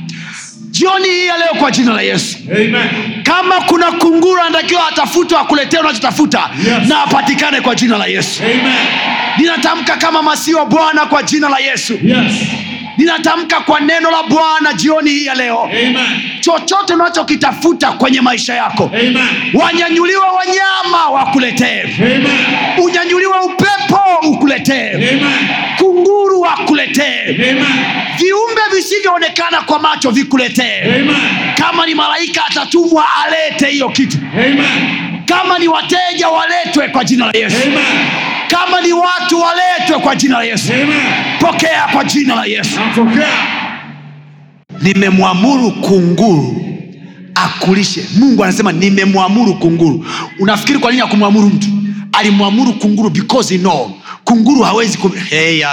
jioni hii ya leo kwa jina la yesu Amen. kama kuna kunguru anatakiwa atafutwa akuletea unachotafuta Yes. na apatikane kwa jina la yesu Amen. ninatamka kama masiwa bwana kwa jina la yesu Yes. Ninatamka kwa neno la bwana jioni hii ya leo Amen. chochote unachokitafuta kwenye maisha yako Amen. wanyanyuliwe wanyama wakuletee Amen. unyanyuliwe upepo ukuletee kunguru wakuletee Amen. viumbe visivyoonekana kwa macho vikuletee kama ni malaika atatumwa alete hiyo kitu Amen. Kama ni wateja waletwe kwa jina la yesu. Amen. kama ni watu waletwe kwa jina la yesu. Amen. pokea kwa jina la yesu. Nimemwamuru kunguru akulishe. Mungu anasema nimemwamuru kunguru. Unafikiri kwa nini akumwamuru mtu? Alimwamuru kunguru because he know. Kunguru hawezi kum... heya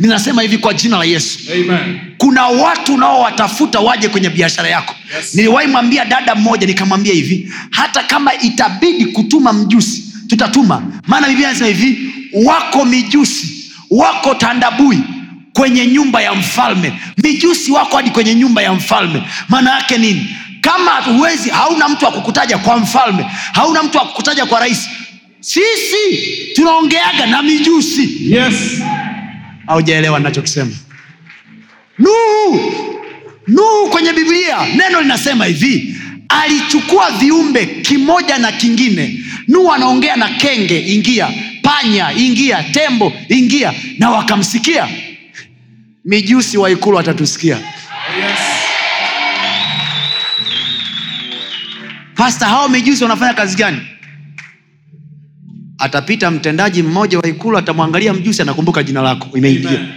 ninasema hivi kwa jina la yesu. Amen. kuna watu unaowatafuta waje kwenye biashara yako. Yes. niliwahi mwambia dada mmoja nikamwambia hivi hata kama itabidi kutuma mjusi tutatuma. Maana biblia anasema hivi wako mijusi wako tandabui kwenye nyumba ya mfalme. Mijusi wako hadi kwenye nyumba ya mfalme. Maana yake nini? Kama huwezi hauna mtu wa kukutaja kwa mfalme hauna mtu wa kukutaja kwa rais sisi tunaongeaga na mijusi. Yes. Haujaelewa nachokisema nuhu! Nuhu kwenye biblia neno linasema hivi alichukua viumbe kimoja na kingine. Nuhu anaongea na kenge ingia. Panya ingia. Tembo ingia. Na wakamsikia. Mijusi wa ikulu watatusikia Yes. pasta hao mijusi wanafanya kazi gani atapita mtendaji mmoja wa ikulu atamwangalia mjusi anakumbuka jina lako. Imeingia.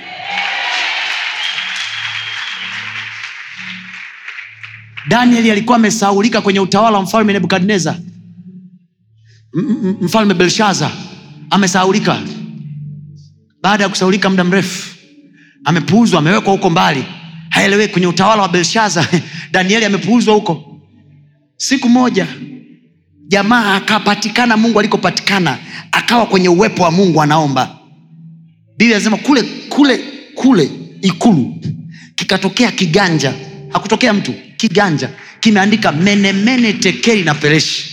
Danieli alikuwa amesaulika kwenye utawala wa mfalme nebukadnezar. Mfalme belshaza amesaulika. Baada ya kusaulika muda mrefu amepuuzwa amewekwa huko mbali. Haeleweki kwenye utawala wa belshaza. Danieli amepuuzwa huko. Siku moja jamaa akapatikana mungu alikopatikana akawa kwenye uwepo wa mungu anaomba. Biblia anasema kule kule kule ikulu kikatokea kiganja. Hakutokea mtu kiganja. Kimeandika menemene tekeli na pereshi.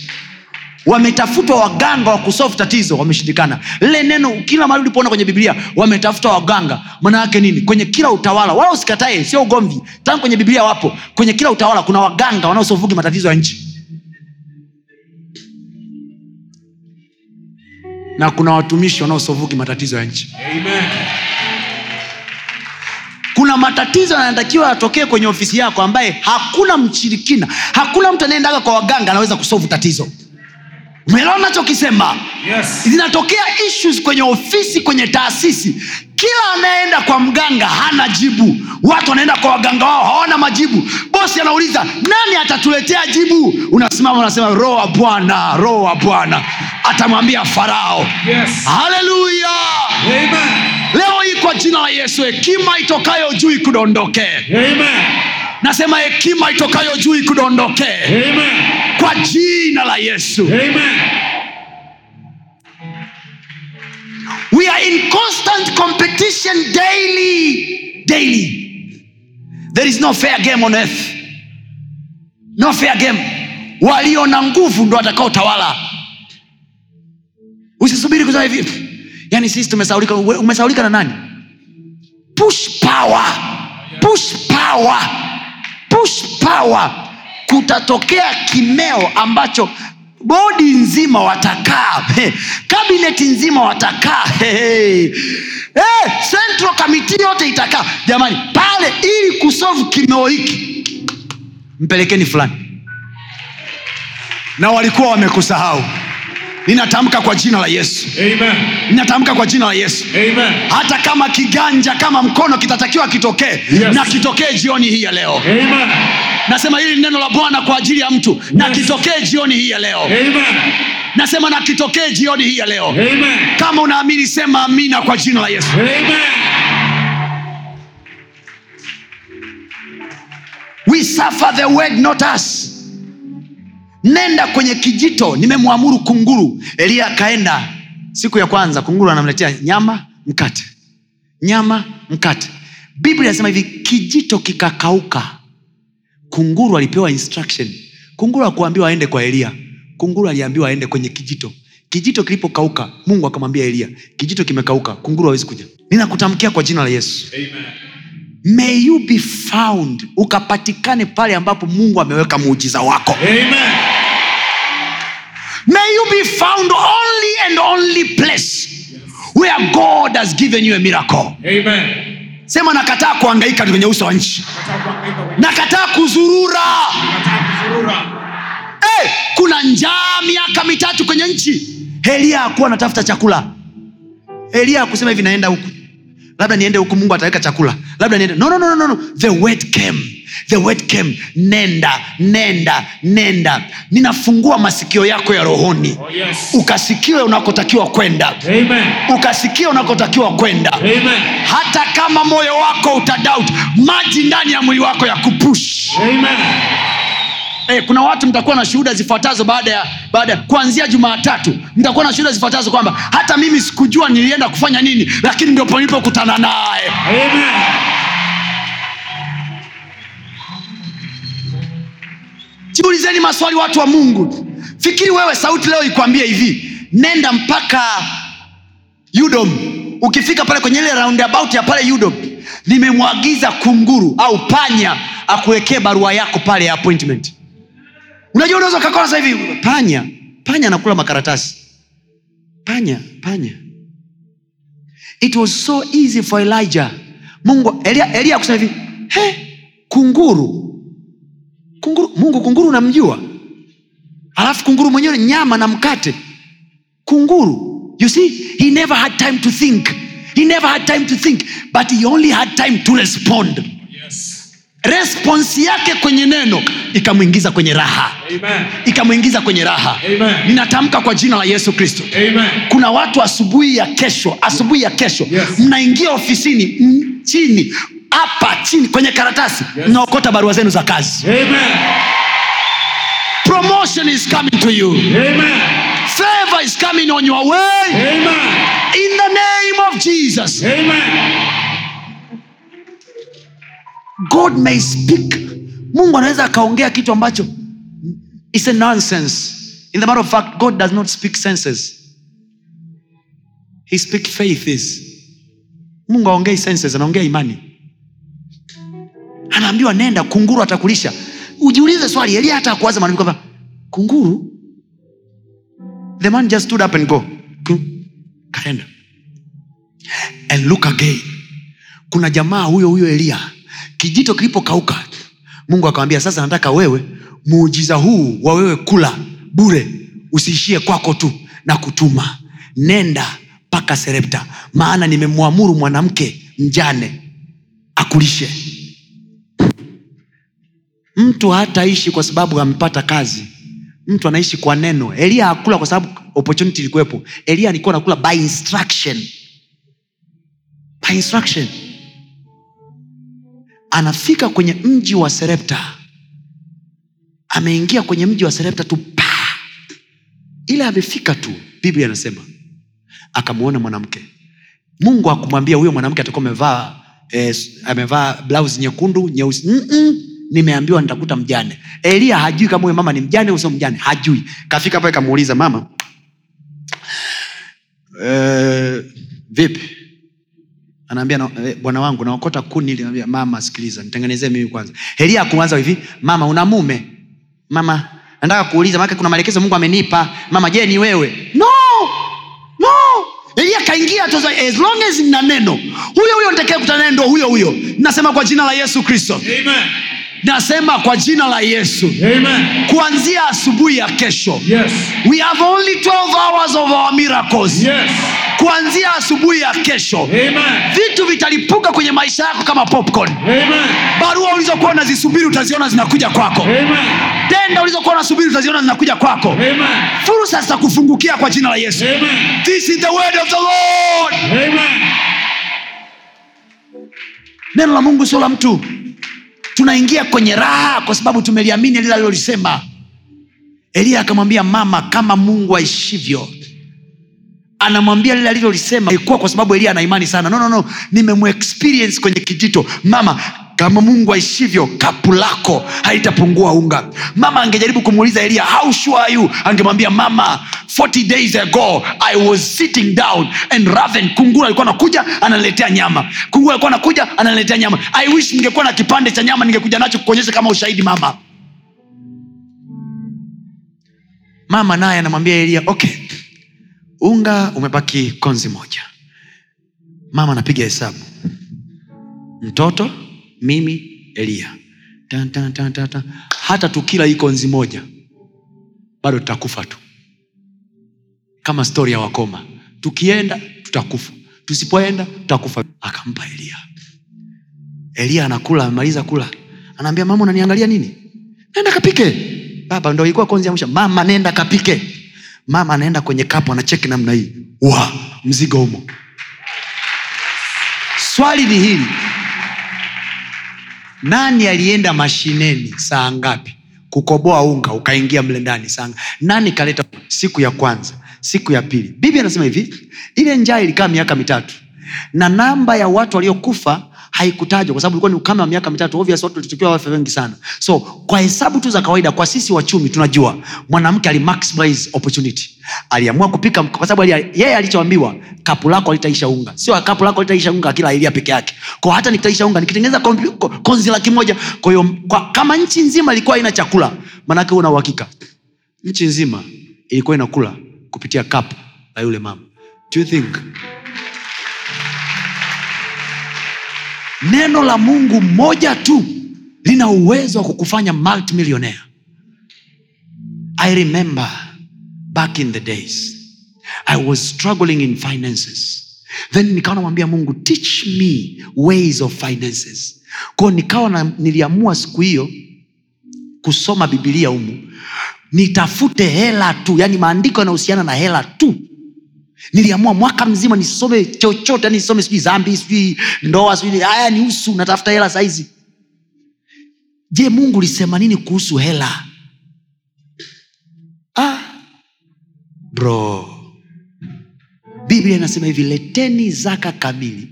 Wametafutwa waganga wa kusolve tatizo wameshindikana. Lile neno kila mahali ulipoona kwenye biblia wametafuta waganga. Maana nini? Kwenye kila utawala wala usikatae sio ugomvi. Tangu kwenye biblia wapo kwenye kila utawala kuna waganga wanaosovuki matatizo ya nchi na kuna watumishi wanaosovuki matatizo ya nchi. Amen. kuna matatizo yanatakiwa yatokee kwenye ofisi yako ambaye hakuna mchirikina hakuna mtu anayeendaga kwa waganga anaweza kusovu tatizo. Umeelewa nachokisema Yes. zinatokea issues kwenye ofisi kwenye taasisi. Kila anayeenda kwa mganga hana jibu. Watu wanaenda kwa waganga wao hawana majibu. Bosi anauliza nani atatuletea jibu? Unasimama unasema roho wa bwana roho wa bwana atamwambia farao. Yes. haleluya leo hii kwa jina la yesu hekima itokayo juu ikudondokee nasema hekima itokayo juu ikudondokee kwa jina la yesu. Amen. we are in constant competition daily daily. There is no fair game on earth. No fair game. Walio na nguvu ndo watakaotawala usisubiri kusema vipi yani sisi tumesaulika umesaulika na nani? Push power. Push power. Push power. Kutatokea kimeo ambacho bodi nzima watakaa. He, kabineti nzima watakaa. Central kamiti yote itakaa. Jamani pale ili kusovu kimeo hiki mpelekeni fulani. Na walikuwa wamekusahau ninatamka kwa jina la yesu ninatamka kwa jina la yesu Amen. hata kama kiganja kama mkono kitatakiwa kitokee Yes. na kitokee jioni hii ya leo Amen. nasema hili neno la bwana kwa ajili ya mtu na kitokee jioni hii ya leo Amen. nasema na kitokee jioni hii ya leo Amen. kama unaamini sema amina kwa jina la yesu Amen. we suffer the word not us nenda kwenye kijito nimemwamuru kunguru. Eliya akaenda. Siku ya kwanza kunguru anamletea nyama mkate. Nyama mkate. Biblia inasema hivi kijito kikakauka. Kunguru alipewa instruction. Kunguru akuambiwa aende kwa eliya kunguru aliambiwa aende kwenye kijito. Kijito kilipokauka mungu akamwambia eliya kijito kimekauka kunguru hawezi kuja. Ninakutamkia kwa jina la yesu. Amen. may you be found. Ukapatikane pale ambapo mungu ameweka muujiza wako. Amen. May you be found only and only place where god has given you a miracle. Amen. sema nakataa kuangaika kwenye uso wa nchi. Nakataa kuzurura. Hey, kuna njaa miaka mitatu kwenye nchi. Elia akuwa anatafuta chakula. Elia akusema hivi naenda huku labda niende huku mungu ataweka chakula labda niende no, no, no, no, no. the word came the word came nenda nenda nenda ninafungua masikio yako ya rohoni Oh, yes. ukasikiwe unakotakiwa kwenda Amen. unakotakiwa kwenda Amen. hata kama moyo wako utadaut maji ndani ya mwili wako ya kupush Amen. Eh, kuna watu mtakuwa na shuhuda zifuatazo baada ya baada kuanzia jumaatatu mtakuwa na shuhuda zifuatazo kwamba hata mimi sikujua nilienda kufanya nini lakini ndipo nilipokutana naye. Jiulizeni maswali watu wa mungu. Fikiri wewe sauti leo ikwambie hivi. Nenda mpaka udom ukifika pale kwenye ile roundabout ya pale udom nimemwagiza kunguru au panya akuwekee barua yako pale ya appointment unajua unaweza ukakona sasa hivi. Panya panya anakula makaratasi. Panya panya. It was so easy for elijah. Mungu elia, elia kusema hivi he kunguru. Kunguru mungu kunguru namjua. Alafu kunguru mwenyewe nyama na mkate. Kunguru you see he never had time to think. He never had time to think but he only had time to respond. Responsi yake kwenye neno ikamwingiza kwenye raha ikamwingiza kwenye raha Amen. ninatamka kwa jina la yesu kristo kuna watu asubuhi ya kesho asubuhi ya kesho Yes. mnaingia ofisini m- chini hapa chini kwenye karatasi Yes. mnaokota barua zenu za kazi Amen. promotion is coming to you Amen. favor is coming on your way Amen. in the name of jesus Amen. God may speak. Mungu anaweza akaongea kitu ambacho is a nonsense. In the matter of fact god does not speak senses. He speak faiths mungu aongei senses anaongea imani. Anaambiwa nenda kunguru atakulisha. Ujiulize swali elia hata akuwaza maneno kwamba kunguru? The man just stood up and go. Kaenda. And look again. Kuna jamaa huyo huyo elia kijito kilipokauka mungu akamwambia sasa nataka wewe muujiza huu wa wewe kula bure usiishie kwako tu na kutuma. Nenda mpaka serepta maana nimemwamuru mwanamke mjane akulishe. Mtu hataishi kwa sababu amepata kazi. Mtu anaishi kwa neno. Elia hakula kwa sababu opportunity ilikuwepo. Elia alikuwa anakula by instruction. By instruction anafika kwenye mji wa serepta ameingia kwenye mji wa serepta tu pa! Ila amefika tu biblia anasema akamwona mwanamke. Mungu akumwambia huyo mwanamke atakuwa amevaa eh, amevaa blouse nyekundu nyeusi. Mm-mm, nimeambiwa nitakuta mjane. Elia hajui kama huyo mama ni mjane au mjane hajui. Kafika pale kamuuliza mama eh, vipi anaambia na, eh, bwana wangu naokota kuni ili naambia mama sikiliza nitengenezee mimi kwanza. Helia akuanza hivi mama una mume? Mama nataka kuuliza maana kuna maelekezo mungu amenipa. Mama je ni wewe? No no. Elia kaingia tu as long as nina neno. Huyo huyo nitakia kutana naye ndo huyo huyo. Nasema kwa jina la yesu kristo. Amen. nasema kwa jina la yesu. Amen. kuanzia asubuhi ya kesho Yes. we have only 12 hours of our miracles. Yes. Kuanzia asubuhi ya kesho Amen. vitu vitalipuka kwenye maisha yako kama popcorn Amen. barua ulizokuwa unazisubiri utaziona zinakuja kwako Amen. tenda ulizokuwa unasubiri utaziona zinakuja kwako Amen. fursa zitakufungukia kwa jina la yesu Amen. this is the word of the lord Amen. neno la mungu sio la mtu tunaingia kwenye raha kwa sababu tumeliamini lile alilolisema eliya akamwambia mama kama mungu aishivyo anamwambia lile alilolisema ilikuwa kwa sababu eliya ana imani sana. No, no, no. nimemuexperience kwenye kijito. Mama kama mungu aishivyo kapu lako haitapungua unga. Mama angejaribu kumuuliza eliya how sure are you? Angemwambia mama 40 days ago i was sitting down and raven kunguru alikuwa anakuja ananiletea nyama. Kunguru alikuwa anakuja ananiletea nyama. I wish ningekuwa na kipande cha nyama ningekuja nacho kuonyesha kama ushahidi mama. Mama naye anamwambia eliya okay unga umebaki konzi moja. Mama anapiga hesabu. Mtoto mimi eliya tan, tan, tan, tan, tan. hata tukila hii konzi moja bado tutakufa tu. Kama stori ya wakoma. Tukienda tutakufa. Tusipoenda tutakufa. Akampa eliya eliya anakula amemaliza kula. Anaambia mama unaniangalia nini? Nenda kapike. Baba ndo ilikuwa konzi ya mwisho. Mama nenda kapike mama anaenda kwenye kapu anacheki namna hii. Wa mzigo humo swali ni hili. Nani alienda mashineni saa ngapi? Kukoboa unga ukaingia mle ndani saa nani kaleta siku ya kwanza siku ya pili? Bibi anasema hivi ile njaa ilikaa miaka mitatu na namba ya watu waliokufa haikutajwa kwa sababu ilikuwa ni ukame wa miaka mitatu. Obvious watu walitakiwa wafe wengi sana. So kwa hesabu tu za kawaida kwa sisi wachumi tunajua mwanamke alimaximize opportunity. Aliamua kupika kwa sababu yeye alichoambiwa kapu lako alitaisha unga. Sio kapu lako alitaisha unga kila ilia peke yake. Kwa hata nikitaisha unga nikitengeneza konzi laki moja kwa hiyo kama nchi nzima ilikuwa ina chakula manake una uhakika. Nchi nzima ilikuwa inakula kupitia kapu la yule mama. Do you think neno la mungu moja tu lina uwezo wa kukufanya multimillionaire. I remember back in the days i was struggling in finances. Then nikawa namwambia mungu teach me ways of finances. Kwao nikawa niliamua siku hiyo kusoma bibilia humu. Nitafute hela tu yani maandiko yanahusiana na hela tu niliamua mwaka mzima nisome chochote yani nisome sijui zambi sijui ndoa sijui haya ni usu natafuta hela saizi. Je mungu ulisema nini kuhusu hela? Ah, bro. Biblia inasema hivi leteni zaka kamili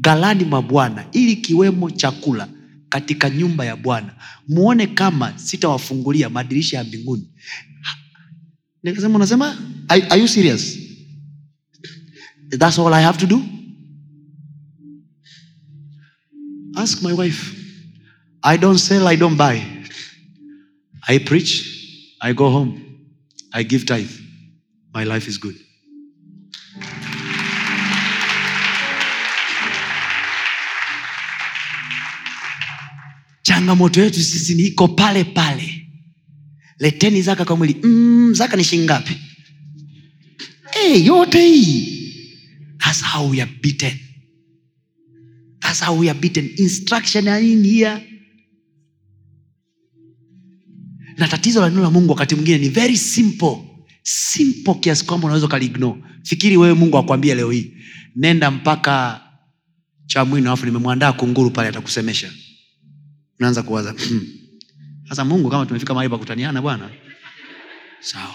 galani mwa bwana ili kiwemo chakula katika nyumba ya bwana. Muone kama sitawafungulia madirisha ya mbinguni. Nikasema unasema? Are, are you serious That's all I have to do? Ask my wife. I don't sell, I don't buy. I preach, I go home, I give tithe. My life is good. changamoto yetu sisi ni iko pale pale leteni zaka kwa mwili mm, zaka ni shilingi hey, yote hii That's how we are beaten. That's how we are beaten. Instruction are in here. Na tatizo la neno la Mungu wakati mwingine ni very simple. Simple kiasi kwamba unaweza ukaliignore. Fikiri wewe Mungu akwambie leo hii, nenda mpaka Chamwino alafu nimemwandaa kunguru pale atakusemesha. Unaanza kuwaza, "Hmm, sasa Mungu kama tumefika mahali pa kutaniana bwana. Sawa.